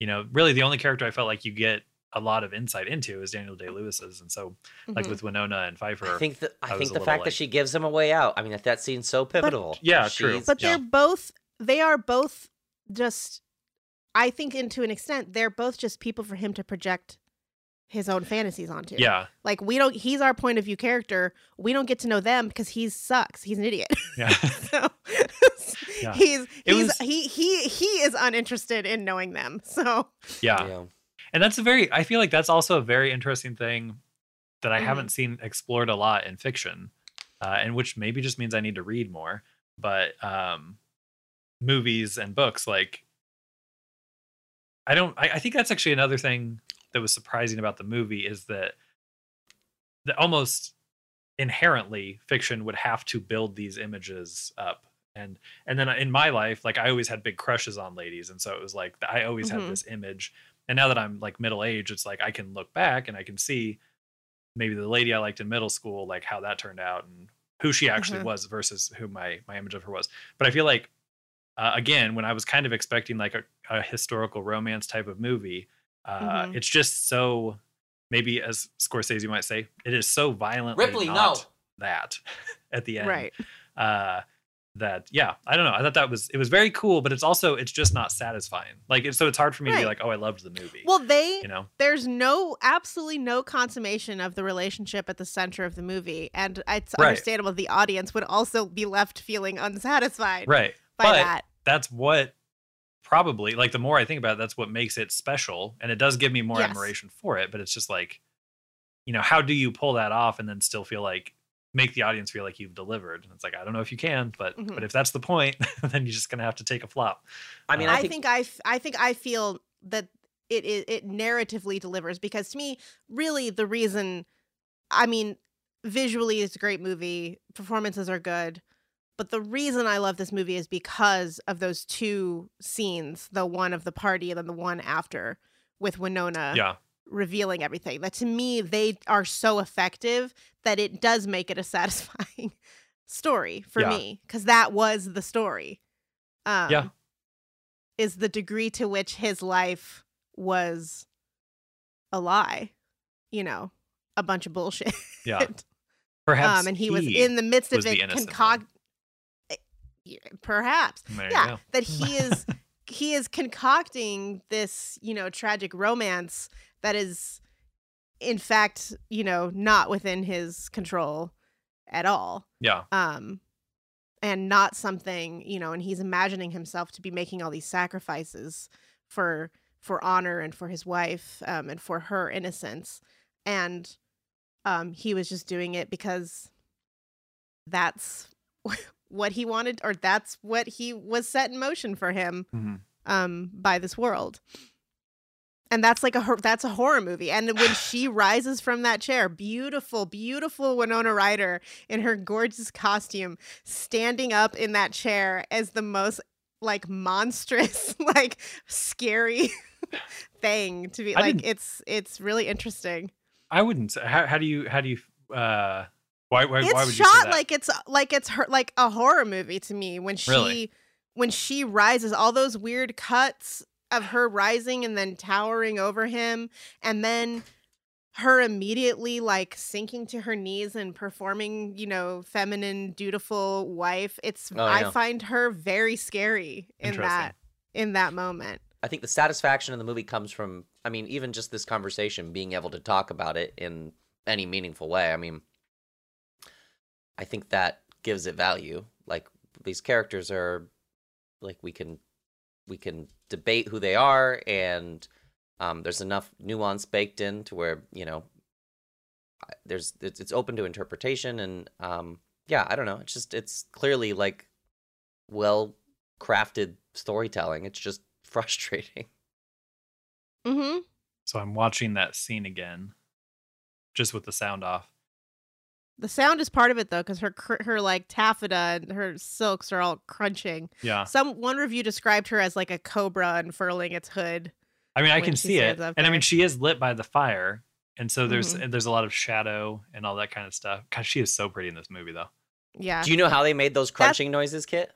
you know, really the only character I felt like you get a lot of insight into is Daniel Day Lewis's. And so, like Mhm. with Winona and Pfeiffer, I think that I I think the fact like- that she gives him a way out. I mean, that that scene's so pivotal. Yeah, true. But Yeah. they're both they are both just I think and to an extent they're both just people for him to project his own fantasies onto. yeah, Like we don't he's our point of view character. We don't get to know them because he sucks. He's an idiot. yeah. so Yeah. he's It he's was- he he he is uninterested in knowing them. So yeah. yeah. And that's a very I feel like that's also a very interesting thing that I Mhm. haven't seen explored a lot in fiction. Uh, and which maybe just means I need to read more. But um movies and books, like I don't I, I think that's actually another thing that was surprising about the movie is that that almost inherently fiction would have to build these images up and and then in my life like i always had big crushes on ladies and so it was like i always Mhm. had this image and now that i'm like middle age it's like i can look back and i can see maybe the lady i liked in middle school like how that turned out and who she actually Mhm. was versus who my my image of her was but i feel like uh, again when i was kind of expecting like a, a historical romance type of movie uh Mhm. it's just so maybe as scorsese might say it is so violently Ripley, no. that at the end right. uh that yeah i don't know i thought that was it was very cool but it's also it's just not satisfying like it's, so it's hard for me to be like oh i loved the movie Well, they you know there's no absolutely no consummation of the relationship at the center of the movie, and it's Right. understandable the audience would also be left feeling unsatisfied right by but that. that's what probably like the more i think about it that's what makes it special and it does give me more Yes. admiration for it but it's just like you know how do you pull that off and then still feel like make the audience feel like you've delivered and it's like i don't know if you can but Mhm. but if that's the point then you're just gonna have to take a flop I mean, Uh, I I think, think I, f- I think I feel that it, it it narratively delivers because to me, really, the reason, I mean, visually it's a great movie, performances are good, but the reason I love this movie is because of those two scenes, the one of the party and then the one after with Winona yeah revealing everything. That to me, they are so effective that it does make it a satisfying story for Yeah. me because that was the story. Um, Yeah. Is the degree to which his life was a lie, you know, a bunch of bullshit. yeah perhaps um, and he, was in the midst of it, concoct. Perhaps, There yeah, that he is he is concocting this, you know, tragic romance that is in fact, you know, not within his control at all. yeah. Um and not something, you know, and he's imagining himself to be making all these sacrifices for for honor and for his wife um and for her innocence. And um he was just doing it because that's what he wanted or that's what he was set in motion for him Mhm. um by this world. And that's like a that's a horror movie. And when she rises from that chair beautiful beautiful winona ryder in her gorgeous costume standing up in that chair as the most like monstrous like scary thing to be I like it's it's really interesting. I wouldn't say how, how do you how do you uh Why? Why, it's why would you say shot that? like it's like it's her like a horror movie to me when she Really? when she rises all those weird cuts of her rising and then towering over him and then her immediately like sinking to her knees and performing you know feminine dutiful wife it's Oh, i yeah. find her very scary in that in that moment I think the satisfaction in the movie comes from, I mean, even just this conversation, being able to talk about it in any meaningful way. I mean, I think that gives it value. Like these characters are, like we can, we can debate who they are, and um, there's enough nuance baked in to where you know, there's it's, it's open to interpretation, and um, yeah, I don't know. It's just it's clearly like well crafted storytelling. It's just frustrating. mm-hmm So I'm watching that scene again, just with the sound off. The sound is part of it though because her her like taffeta and her silks are all crunching Yeah. Some one review described her as like a cobra unfurling its hood. I mean, I can see it, and I mean, she is lit by the fire, and so there's Mhm. there's a lot of shadow and all that kind of stuff. God, she is so pretty in this movie, though. Yeah. Do you know how they made those crunching noises, Kit?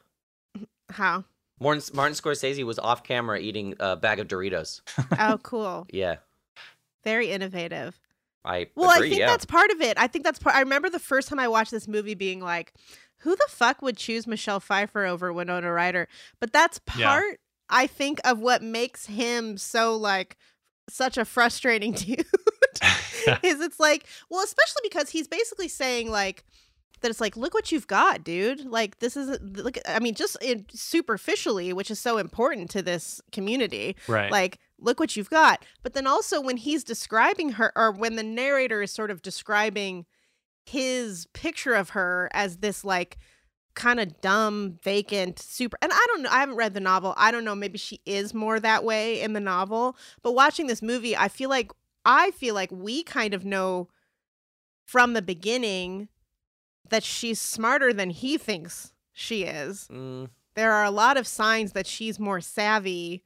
How? Martin, Martin Scorsese was off camera eating a bag of Doritos. Oh, cool. Yeah, Very innovative. I Well, agree. I think yeah. that's part of it. I think that's part. I remember the first time I watched this movie being like, "Who the fuck would choose Michelle Pfeiffer over Winona Ryder?" But that's Yeah. part, I think, of what makes him so like such a frustrating dude. is it's like, well, especially because he's basically saying like that it's like, look what you've got, dude. Like this is look. I mean, just in, superficially, which is so important to this community right. like look what you've got. But then also when he's describing her or when the narrator is sort of describing his picture of her as this like kind of dumb vacant super and i don't know i haven't read the novel. I don't know maybe she is more that way in the novel. But watching this movie i feel like i feel like we kind of know from the beginning that she's smarter than he thinks she is. Mm, there are a lot of signs that she's more savvy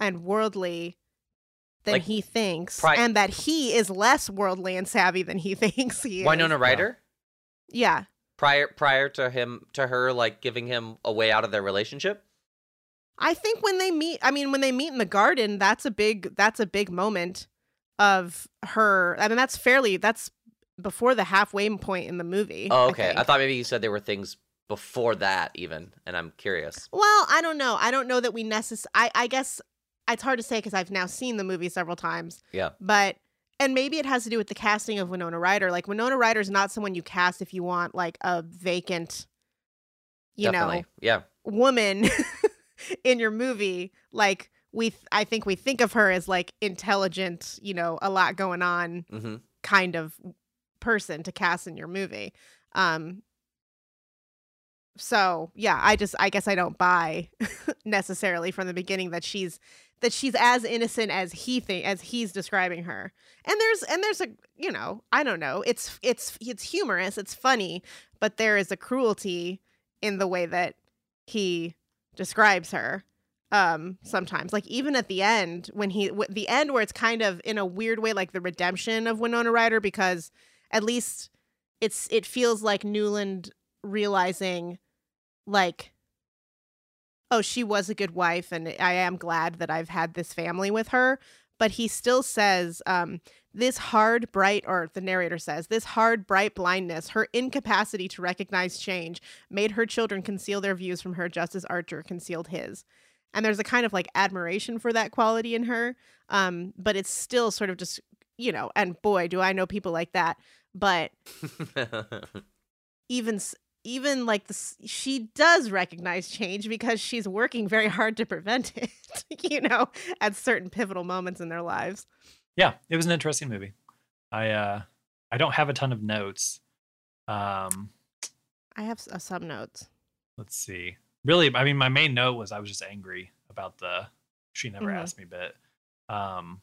and worldly than Like, he thinks pri- and that he is less worldly and savvy than he thinks he is. Winona Ryder. Yeah. Prior, prior to him, to her, like giving him a way out of their relationship. I think when they meet, I mean when they meet in the garden, that's a big that's a big moment of her. I mean that's fairly that's before the halfway point in the movie. Oh, okay. I, think. thought maybe you said there were things before that, even, and I'm curious. Well, I don't know. I don't know that we necess I I guess it's hard to say because I've now seen the movie several times. Yeah. But and maybe it has to do with the casting of Winona Ryder. Like Winona Ryder is not someone you cast if you want like a vacant, you Definitely. know, Yeah. woman in your movie. Like we, th- I think we think of her as like intelligent, you know, a lot going on hmm kind of person to cast in your movie. Um so yeah, I just I guess I don't buy necessarily from the beginning that she's that she's as innocent as he think as he's describing her. And there's and there's a you know, I don't know. It's it's it's humorous, it's funny, but there is a cruelty in the way that he describes her um sometimes like even at the end when he w- the end where it's kind of in a weird way like the redemption of Winona Ryder because at least it's it feels like Newland realizing like oh she was a good wife and I am glad that I've had this family with her. But he still says um this hard bright or the narrator says this hard bright blindness her incapacity to recognize change made her children conceal their views from her just as Archer concealed his. And there's a kind of like admiration for that quality in her um but it's still sort of just you know and boy do i know people like that but even even like this she does recognize change because she's working very hard to prevent it you know at certain pivotal moments in their lives yeah, it was an interesting movie. I uh, I don't have a ton of notes. Um, i have uh, some notes let's see. Really, I mean, my main note was I was just angry about the she never Mhm. asked me bit. Um,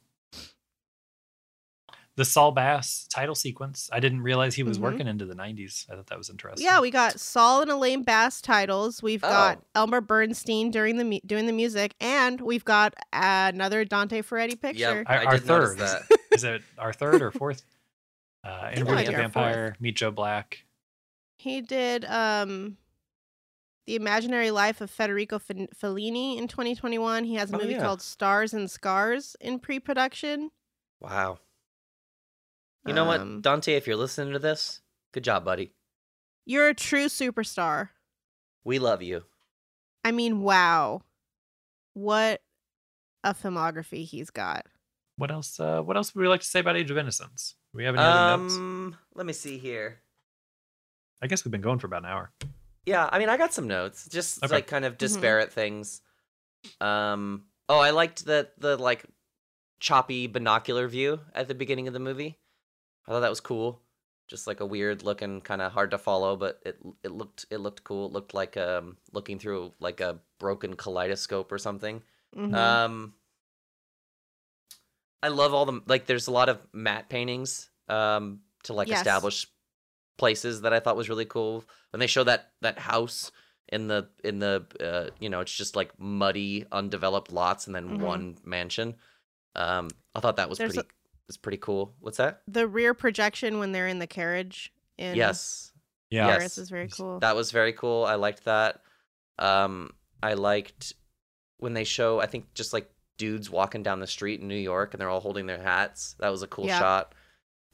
the Saul Bass title sequence. I didn't realize he was Mhm. working into the '90s. I thought that was interesting. yeah we got saul and elaine bass titles we've got Oh. elmer bernstein during the mu- doing the music and we've got another dante ferretti picture Our- I our did notice third. that. is it our third or fourth? Uh, Interview with the might be our fourth. Vampire, Meet Joe Black, He did um The Imaginary Life of Federico Fin- Fellini in 2021. He has a Oh, movie yeah. called Stars and Scars in pre-production. Wow. You know what, Um, Dante? If you're listening to this, good job, buddy. You're a true superstar. We love you. I mean, wow. What a filmography he's got. What else? Uh, what else would we like to say about Age of Innocence? Do we have any other notes? Um, let me see here. I guess we've been going for about an hour. Yeah, I mean, I got some notes, just Okay. like kind of disparate things. Um, oh, I liked the the like choppy binocular view at the beginning of the movie. I thought that was cool. Just like a weird looking, kind of hard to follow, but it it looked it looked cool. It looked like um looking through like a broken kaleidoscope or something. Mhm. Um, I love all the like. There's a lot of matte paintings um to like Yes. establish places that I thought was really cool. When they show that that house in the in the uh, you know it's just like muddy undeveloped lots and then Mhm. one mansion. Um, I thought that was There's pretty was pretty cool. What's that? the rear projection when they're in the carriage in yes, Yeah. Yes. Paris is very cool. That was very cool. I liked that. Um, I liked when they show, I think, just like dudes walking down the street in New York and they're all holding their hats. That was a cool Yeah. shot.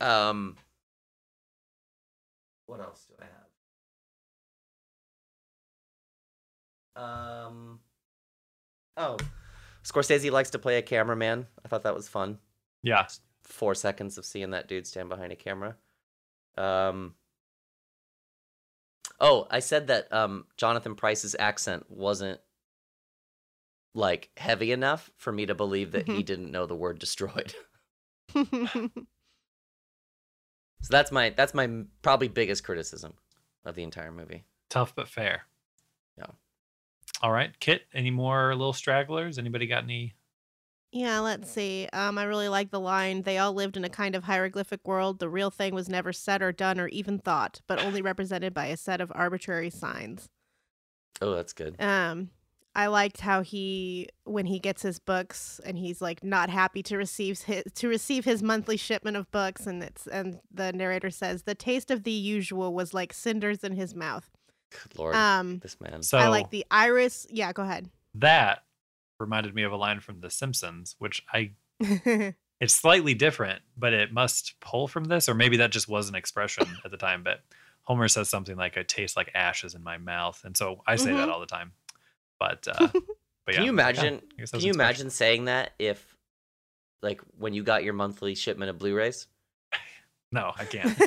Um, what else do I have? Um, oh, Scorsese likes to play a cameraman. I thought that was fun Yeah. Four seconds of seeing that dude stand behind a camera. Um. Oh, I said that um Jonathan Pryce's accent wasn't like heavy enough for me to believe that he Mhm. didn't know the word destroyed. So that's my that's my probably biggest criticism of the entire movie. Tough but fair. Yeah. All right, Kit. Any more little stragglers? Anybody got any? Yeah, let's see. Um, I really like the line. They all lived in a kind of hieroglyphic world. The real thing was never said or done or even thought, but only represented by a set of arbitrary signs. Oh, that's good. Um, I liked how he, when he gets his books, and he's like not happy to receive his to receive his monthly shipment of books, and it's and the narrator says the taste of the usual was like cinders in his mouth. Good lord, Um, this man. So I like the iris. Yeah, go ahead. that reminded me of a line from The Simpsons, which I it's slightly different, but it must pull from this, or maybe that just was an expression at the time. But Homer says something like, "It tastes like ashes in my mouth," and so I say that Mhm. all the time. But uh, but yeah, Can you imagine? I guess that can you an expression. imagine saying that if, like, when you got your monthly shipment of Blu-rays? No, I can't.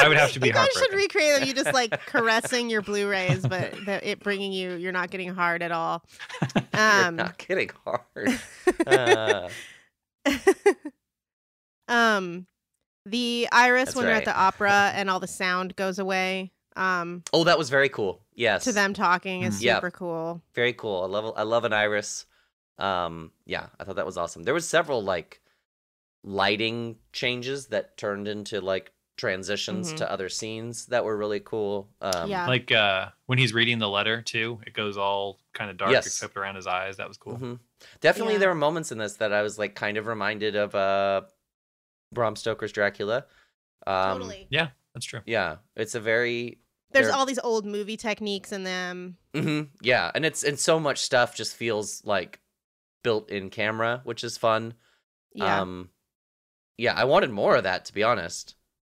I would have to be You guys should recreate them. you just like caressing your Blu-rays, but the, it bringing you, you're not getting hard at all. You're Um, not getting hard. Uh, um, the iris That's when they're at the opera and all the sound goes away. Um, oh, that was very cool. Yes, to them talking is Mm. Super cool. very cool. I love I love an iris. Um, yeah, I thought that was awesome. There was several like lighting changes that turned into like transitions Mhm. to other scenes that were really cool. Um, Yeah. like uh, when he's reading the letter too, it goes all kind of dark Yes. except around his eyes. That was cool. mhm. Definitely, Yeah. there were moments in this that I was like kind of reminded of uh, Bram Stoker's Dracula. Um, totally. Yeah, that's true. Yeah, it's a very There's all these old movie techniques in them. hmm Yeah, and it's and so much stuff just feels like built in camera, which is fun. Yeah. Um, yeah, I wanted more of that to be honest.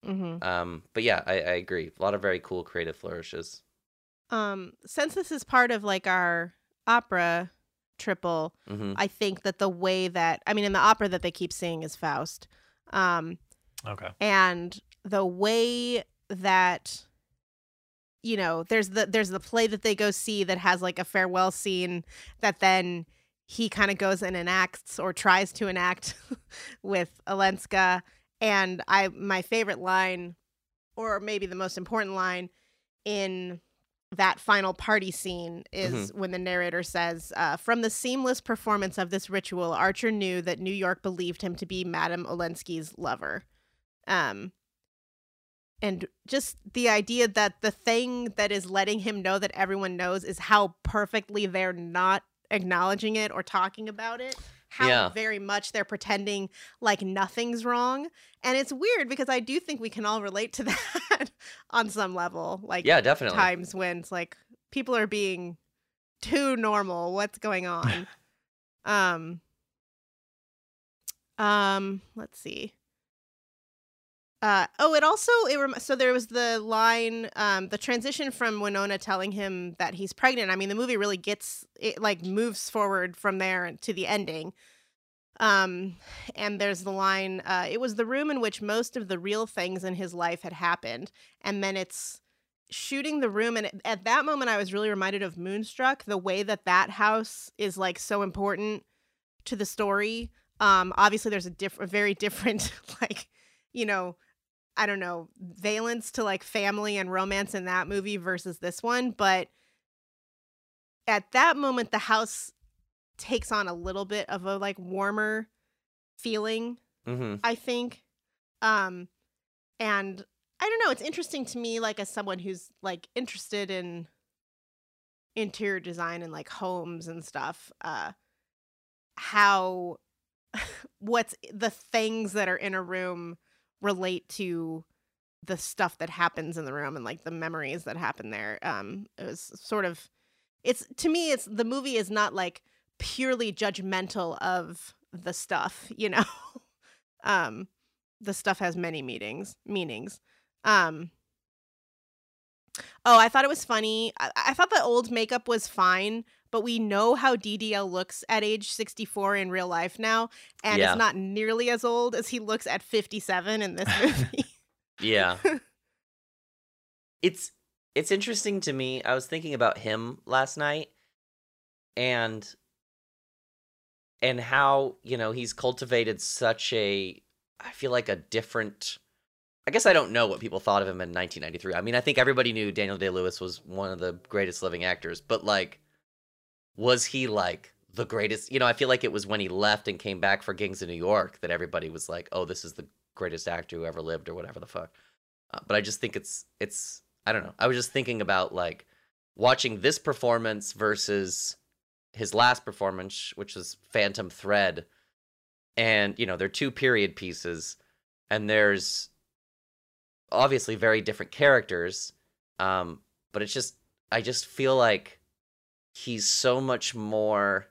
Hmm Um, but yeah, I, I agree. A lot of very cool creative flourishes. Um, since this is part of like our opera triple, hmm I think that the way that I mean, in the opera that they keep seeing is Faust. Um, Okay. and the way that you know there's the there's the play that they go see that has like a farewell scene that then he kind of goes and enacts or tries to enact with Olenska and I my favorite line or maybe the most important line in that final party scene is when the narrator says, uh, From the seamless performance of this ritual, Archer knew that New York believed him to be Madame Olenska's lover. Um, and just the idea that the thing that is letting him know that everyone knows is how perfectly they're not acknowledging it or talking about it. How Yeah. very much they're pretending like nothing's wrong. And it's weird because I do think we can all relate to that. on some level. Like Yeah, definitely. times when it's like people are being too normal. What's going on? um um let's see. Uh, oh, it also it rem- so there was the line, um, the transition from Winona telling him that he's pregnant. I mean, the movie really gets it like moves forward from there to the ending. Um, and there's the line, uh, it was the room in which most of the real things in his life had happened, and then it's shooting the room, and at that moment, I was really reminded of Moonstruck, the way that that house is like so important to the story. Um, obviously, there's a different, very different, like, you know, I don't know, valence to like family and romance in that movie versus this one. But at that moment, the house takes on a little bit of a like warmer feeling, hmm I think. Um, and I don't know, it's interesting to me, like, as someone who's like interested in interior design and like homes and stuff, uh, how what's the things that are in a room relate to the stuff that happens in the room and like the memories that happen there. Um, it was sort of, it's to me, it's the movie is not like purely judgmental of the stuff, you know. um, the stuff has many meanings, meanings. Um, oh, I thought it was funny. I, I thought the old makeup was fine, but we know how DDL looks at age 64 in real life now, and Yeah. it's not nearly as old as he looks at 57 in this movie. Yeah. it's it's interesting to me. I was thinking about him last night and and how, you know, he's cultivated such a I feel like a different I guess I don't know what people thought of him in 1993. I mean, I think everybody knew Daniel Day-Lewis was one of the greatest living actors, but like was he like the greatest? You know, I feel like it was when he left and came back for Gangs of New York that everybody was like, "Oh, this is the greatest actor who ever lived," or whatever the fuck. Uh, but I just think it's it's I don't know. I was just thinking about like watching this performance versus his last performance, which was Phantom Thread, and you know they're two period pieces, and there's obviously very different characters, um, but it's just I just feel like he's so much more.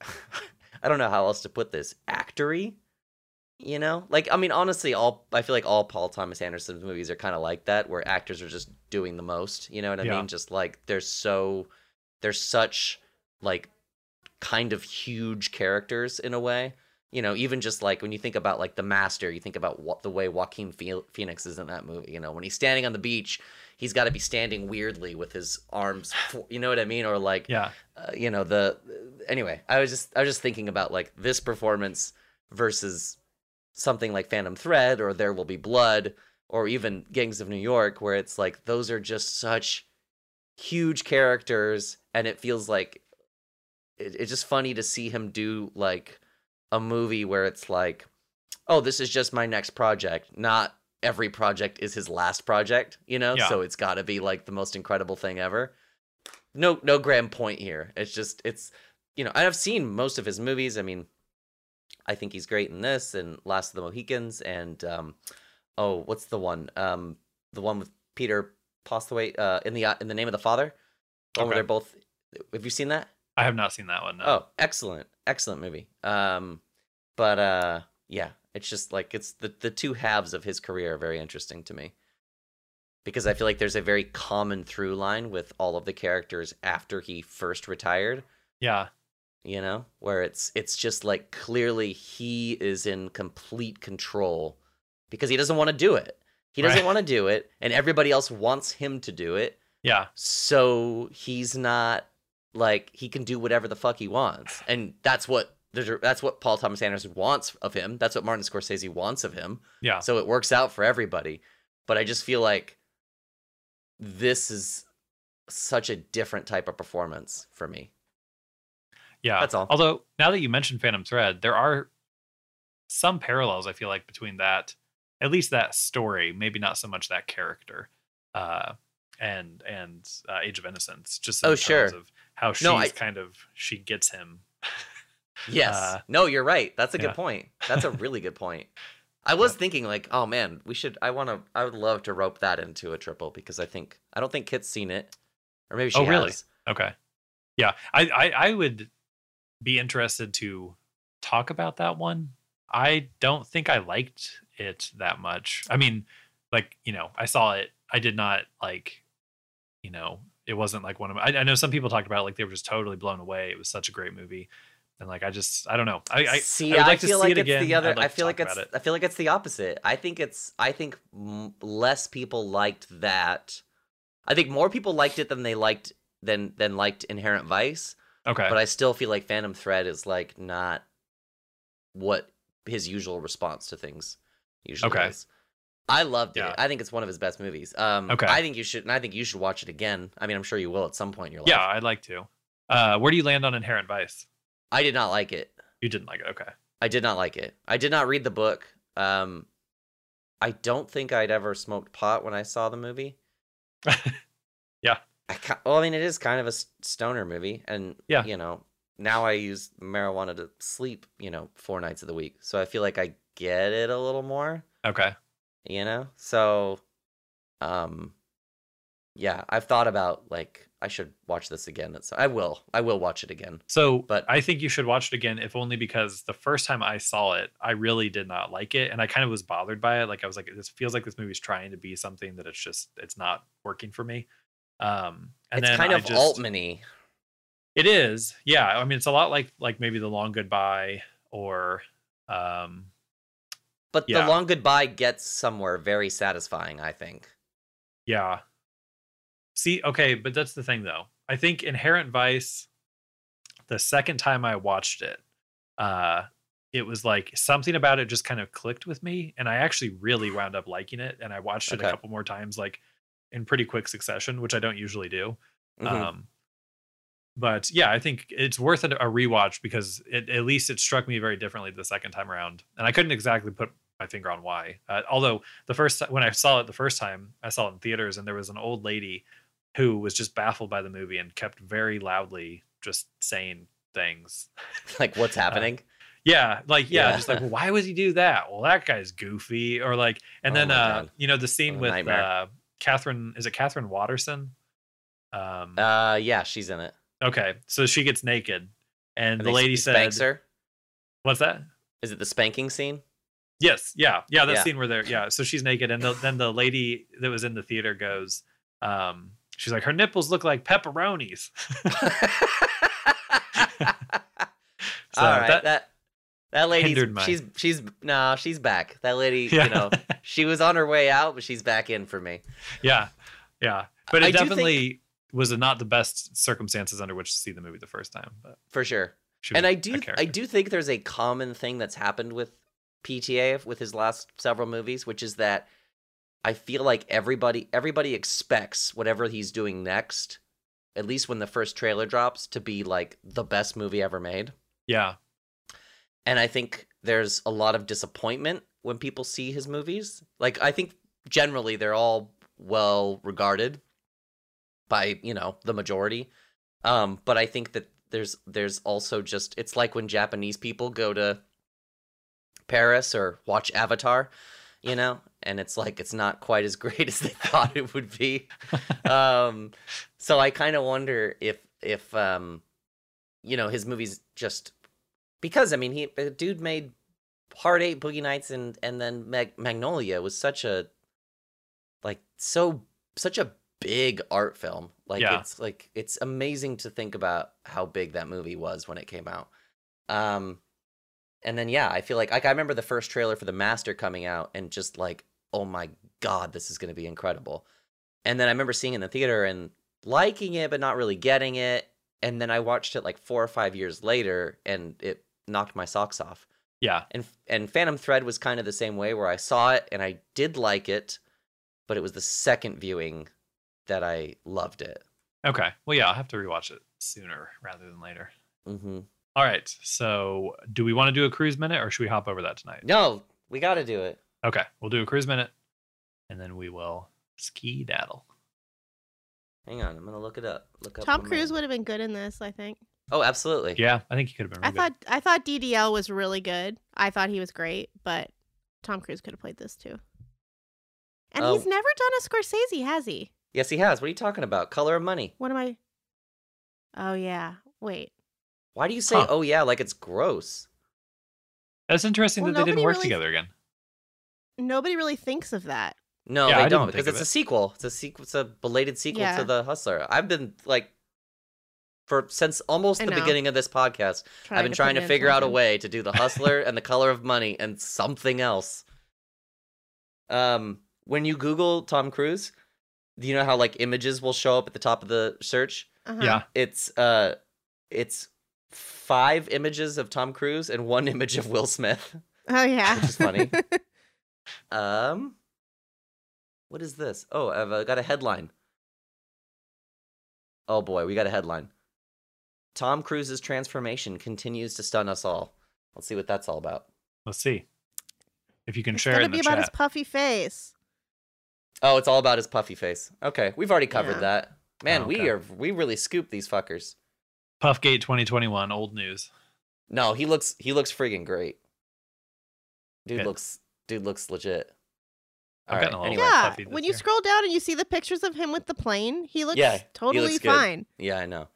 I don't know how else to put this actory you know like i mean honestly all i feel like all paul thomas anderson's movies are kind of like that where actors are just doing the most you know what i Yeah. mean just like they're so they're such like kind of huge characters in a way you know even just like when you think about like the master you think about what the way joaquin phoenix is in that movie you know when he's standing on the beach he's got to be standing weirdly with his arms fo- you know what i mean or like Yeah. uh, you know the anyway i was just i was just thinking about like this performance versus something like phantom thread or there will be blood or even gangs of new york where it's like those are just such huge characters and it feels like it, it's just funny to see him do like a movie where it's like oh this is just my next project not every project is his last project you know Yeah. so it's got to be like the most incredible thing ever no no grand point here it's just it's you know i've seen most of his movies i mean i think he's great in this and last of the mohicans and um oh what's the one um the one with peter postlethwaite uh in the in the name of the father the one where they're both have you seen that I have not seen that one. No. Oh, excellent, excellent movie. Um, but uh, yeah, it's just like it's the the two halves of his career are very interesting to me because I feel like there's a very common through line with all of the characters after he first retired. yeah. You know, where it's it's just like clearly he is in complete control because he doesn't want to do it. He doesn't Right. want to do it, and everybody else wants him to do it Yeah. so he's not like he can do whatever the fuck he wants and that's what that's what paul thomas anderson wants of him that's what martin scorsese wants of him Yeah. so it works out for everybody but i just feel like this is such a different type of performance for me Yeah. That's all. Although now that you mentioned Phantom Thread, there are some parallels I feel like between that, at least that story, maybe not so much that character, uh, and and uh, Age of Innocence. Just in Oh, terms sure. of how she's No, I- kind of she gets him. yes Uh, no you're right that's a good point that's a really good point I was thinking like, oh man, we should. I want to. I would love to rope that into a triple because I think I don't think Kit's seen it, or maybe she Oh, really? has. Okay. Yeah, I, I I would be interested to talk about that one. I don't think I liked it that much. I mean, like you know, I saw it. I did not like, you know, it wasn't like one of. My, I, I know some people talked about it like they were just totally blown away. It was such a great movie, and like I just I don't know. I I, see. I would like to feel see like it it's again. the other. Like I feel like it's. it. I feel like it's the opposite. I think it's. I think m- less people liked that. I think more people liked it than they liked than than liked Inherent Vice. Okay. But I still feel like Phantom Thread is like not what his usual response to things usually Okay. is. I loved Yeah. it. I think it's one of his best movies. Um, Okay. I think you should, and I think you should watch it again. I mean, I'm sure you will at some point in your life. yeah, I'd like to. Uh, where do you land on Inherent Vice? I did not like it. You didn't like it. Okay. I did not like it. I did not read the book. Um, I don't think I'd ever smoked pot when I saw the movie. Yeah. I well, I mean, it is kind of a stoner movie, and Yeah. you know, now I use marijuana to sleep. You know, four nights of the week, so I feel like I get it a little more. Okay. You know, so, um, yeah, I've thought about like I should watch this again. It's, I will. I will watch it again. So, But- I think you should watch it again, if only because the first time I saw it, I really did not like it, and I kind of was bothered by it. Like I was like, this feels like this movie's trying to be something that it's just it's not working for me. Um, and it's kind I of just, Altman-y. It is, yeah. I mean, it's a lot like like maybe the Long Goodbye or, um, But Yeah. the long goodbye gets somewhere very satisfying, I think. Yeah. See, okay, but that's the thing though. I think Inherent Vice, the second time I watched it, uh, it was like something about it just kind of clicked with me, and I actually really wound up liking it. And I watched it Okay. a couple more times, like in pretty quick succession, which I don't usually do. Mhm. Um, but yeah, I think it's worth a rewatch because it, at least it struck me very differently the second time around, and I couldn't exactly put my finger on why. Uh, although the first when I saw it the first time, I saw it in theaters, and there was an old lady who was just baffled by the movie and kept very loudly just saying things. like what's happening? Yeah, like yeah, Yeah. just like well, why would he do that? Well, that guy's goofy, or like, and Oh then uh, you know the scene with nightmare. uh, Catherine. Is it Katherine Waterston? Um, Uh, yeah, she's in it. Okay, so she gets naked, and, the lady said, spanks her. "What's that? Is it the spanking scene? Yes, yeah, yeah. That Yeah. scene where they're yeah. So she's naked, and the, then the lady that was in the theater goes, um, she's like, her nipples look like pepperonis. So All right, that- that that, lady's my- she's she's no, she's back. That lady, Yeah. you know, she was on her way out, but she's back in for me. yeah, yeah. But it I do think- definitely was not the best circumstances under which to see the movie the first time. But For sure. And I do I do think there's a common thing that's happened with PTA with his last several movies, which is that I feel like everybody everybody expects whatever he's doing next, at least when the first trailer drops, to be like the best movie ever made. Yeah, And I think there's a lot of disappointment when people see his movies. Like I think generally they're all well regarded by, you know, the majority. Um, but I think that there's there's also just it's like when Japanese people go to Paris or watch Avatar, you know, and it's like it's not quite as great as they thought it would be. um so I kind of wonder if if um you know his movies just because I mean he the dude made Hard Eight, Boogie Nights, and and then Mag- Magnolia was such a like so such a big art film. Like Yeah. it's like it's amazing to think about how big that movie was when it came out. Um, and then yeah, I feel like like I remember the first trailer for The Master coming out and just like oh my god, this is going to be incredible. And then I remember seeing it in the theater and liking it but not really getting it. And then I watched it like four or five years later and it knocked my socks off. yeah, And and Phantom Thread was kind of the same way where I saw it and I did like it, but it was the second viewing that I loved it. okay. Well, yeah, I'll have to rewatch it sooner rather than later. hmm All right. So, do we want to do a cruise minute, or should we hop over that tonight? No, we got to do it. Okay, we'll do a cruise minute, and then we will ski daddle. Hang on, I'm gonna look it up. Look up. Tom Cruise would have been good in this, I think. Oh, absolutely. Yeah, I think he could have been. I Really thought I thought DDL was really good. I thought he was great, but Tom Cruise could have played this too. And Oh. he's um, never done a Scorsese, has he? Yes, he has. What are you talking about? Color of Money. What am I? Oh yeah. Wait. Why do you say, Huh. oh yeah, like it's gross? That's interesting Well, that they didn't work really- together again. Nobody really thinks of that. No, Yeah, I they didn't don't because of it's a sequel. It's a sequel. It's a belated sequel Yeah. to The Hustler. I've been like, for since almost I the know. beginning of this podcast, I've been put trying to figure out a way to do The Hustler and The Color of Money and something else. Um, when you Google Tom Cruise, do you know how like images will show up at the top of the search? Uh-huh. Yeah. It's uh, it's five images of Tom Cruise and one image of Will Smith. Oh yeah. Which is funny. Um, what is this? Oh, I've uh, got a headline. Oh boy, we got a headline. Tom Cruise's transformation continues to stun us all. Let's see what that's all about. Let's see if you can it's share It's gonna in be the about his puffy face. Oh, it's all about his puffy face. Okay, we've already covered Yeah. that. Man, Oh, we are we really scooped these fuckers. Puffgate 2021, old news. No, he looks he looks friggin' great. Dude Good. looks dude looks legit. I've All gotten right, a little anyway. yeah. puffy this When you year. scroll down and you see the pictures of him with the plane, he looks Yeah, he totally looks good. fine. Yeah, I know.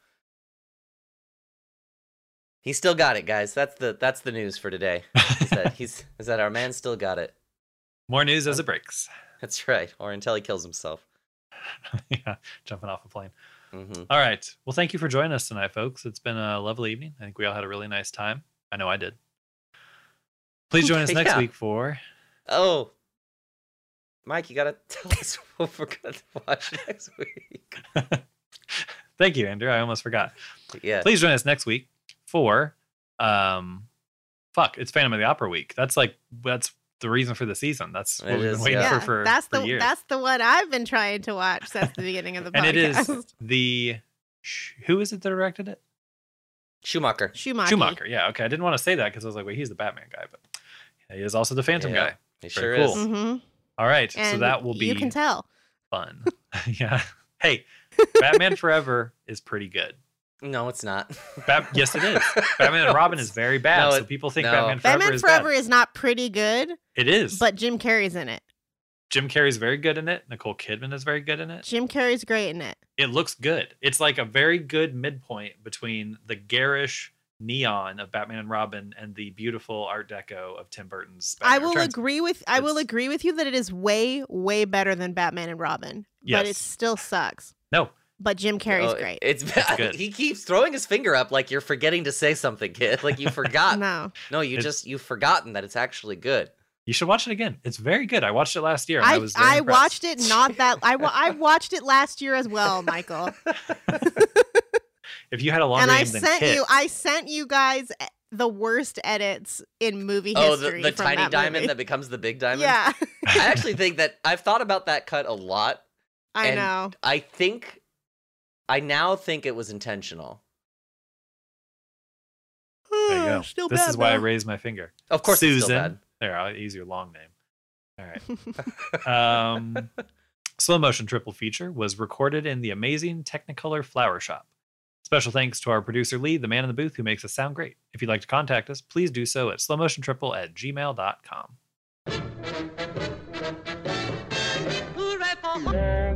He still got it, guys. That's the that's the news for today. Is that he's is that our man still got it. More news as it breaks. That's right. Or until he kills himself. yeah, jumping off a plane. hmm All right. Well, thank you for joining us tonight, folks. It's been a lovely evening. I think we all had a really nice time. I know I did. Please join us next Yeah. week for Oh, Mike, you gotta tell us what we're gonna watch next week. Thank you, Andrew. I almost forgot. Yeah. Please join us next week for um fuck, it's Phantom of the Opera week. That's like that's the reason for the season. That's what It we've is, been waiting yeah. for for, that's for the years. that's the one I've been trying to watch since the beginning of the podcast. and podcast. it is the who is it that directed it? Schumacher. Schumacher. Schumacher. Yeah, okay. I didn't want to say that because I was like, wait, he's the Batman guy, but he is also the Phantom Yeah. guy. He Very sure cool. is. hmm All right, And so that will be you can tell. fun. yeah. Hey, Batman Forever is pretty good. No, it's not. Bat- yes, it is. Batman and Robin is very bad, No, so people think no. Batman Forever Batman is Forever bad. is not pretty good, It is. but Jim Carrey's in it. Jim Carrey's very good in it. Nicole Kidman is very good in it. Jim Carrey's great in it. It looks good. It's like a very good midpoint between the garish neon of Batman and Robin and the beautiful Art Deco of Tim Burton's. Batman I will Returns. agree with I will agree with you that it is way way better than Batman and Robin, yes. but it still sucks. No, But Jim Carrey's Oh, great. It's good. He keeps throwing his finger up like you're forgetting to say something, kid. Like you forgot. no, No, you It's- just you've forgotten that it's actually good. you should watch it again. It's very good. I watched it last year. And I, I was very I impressed. watched it not that I I watched it last year as well, Michael. If you had a longer and I name than sent Kit, you I sent you guys e- the worst edits in movie history. Oh, the, the from tiny that diamond movie. that becomes the big diamond. Yeah, I actually think that I've thought about that cut a lot. I And know. I think I now think it was intentional. there you go. Still this bad, is why I though. raised my finger. Of course, it's still Susan. There, I'll use your long name. All right. Um, Slow Motion Triple Feature was recorded in the amazing Technicolor Flower Shop. Special thanks to our producer Lee, the man in the booth who makes us sound great. If you'd like to contact us, please do so at slowmotiontriple at gmail.com. Hooray for-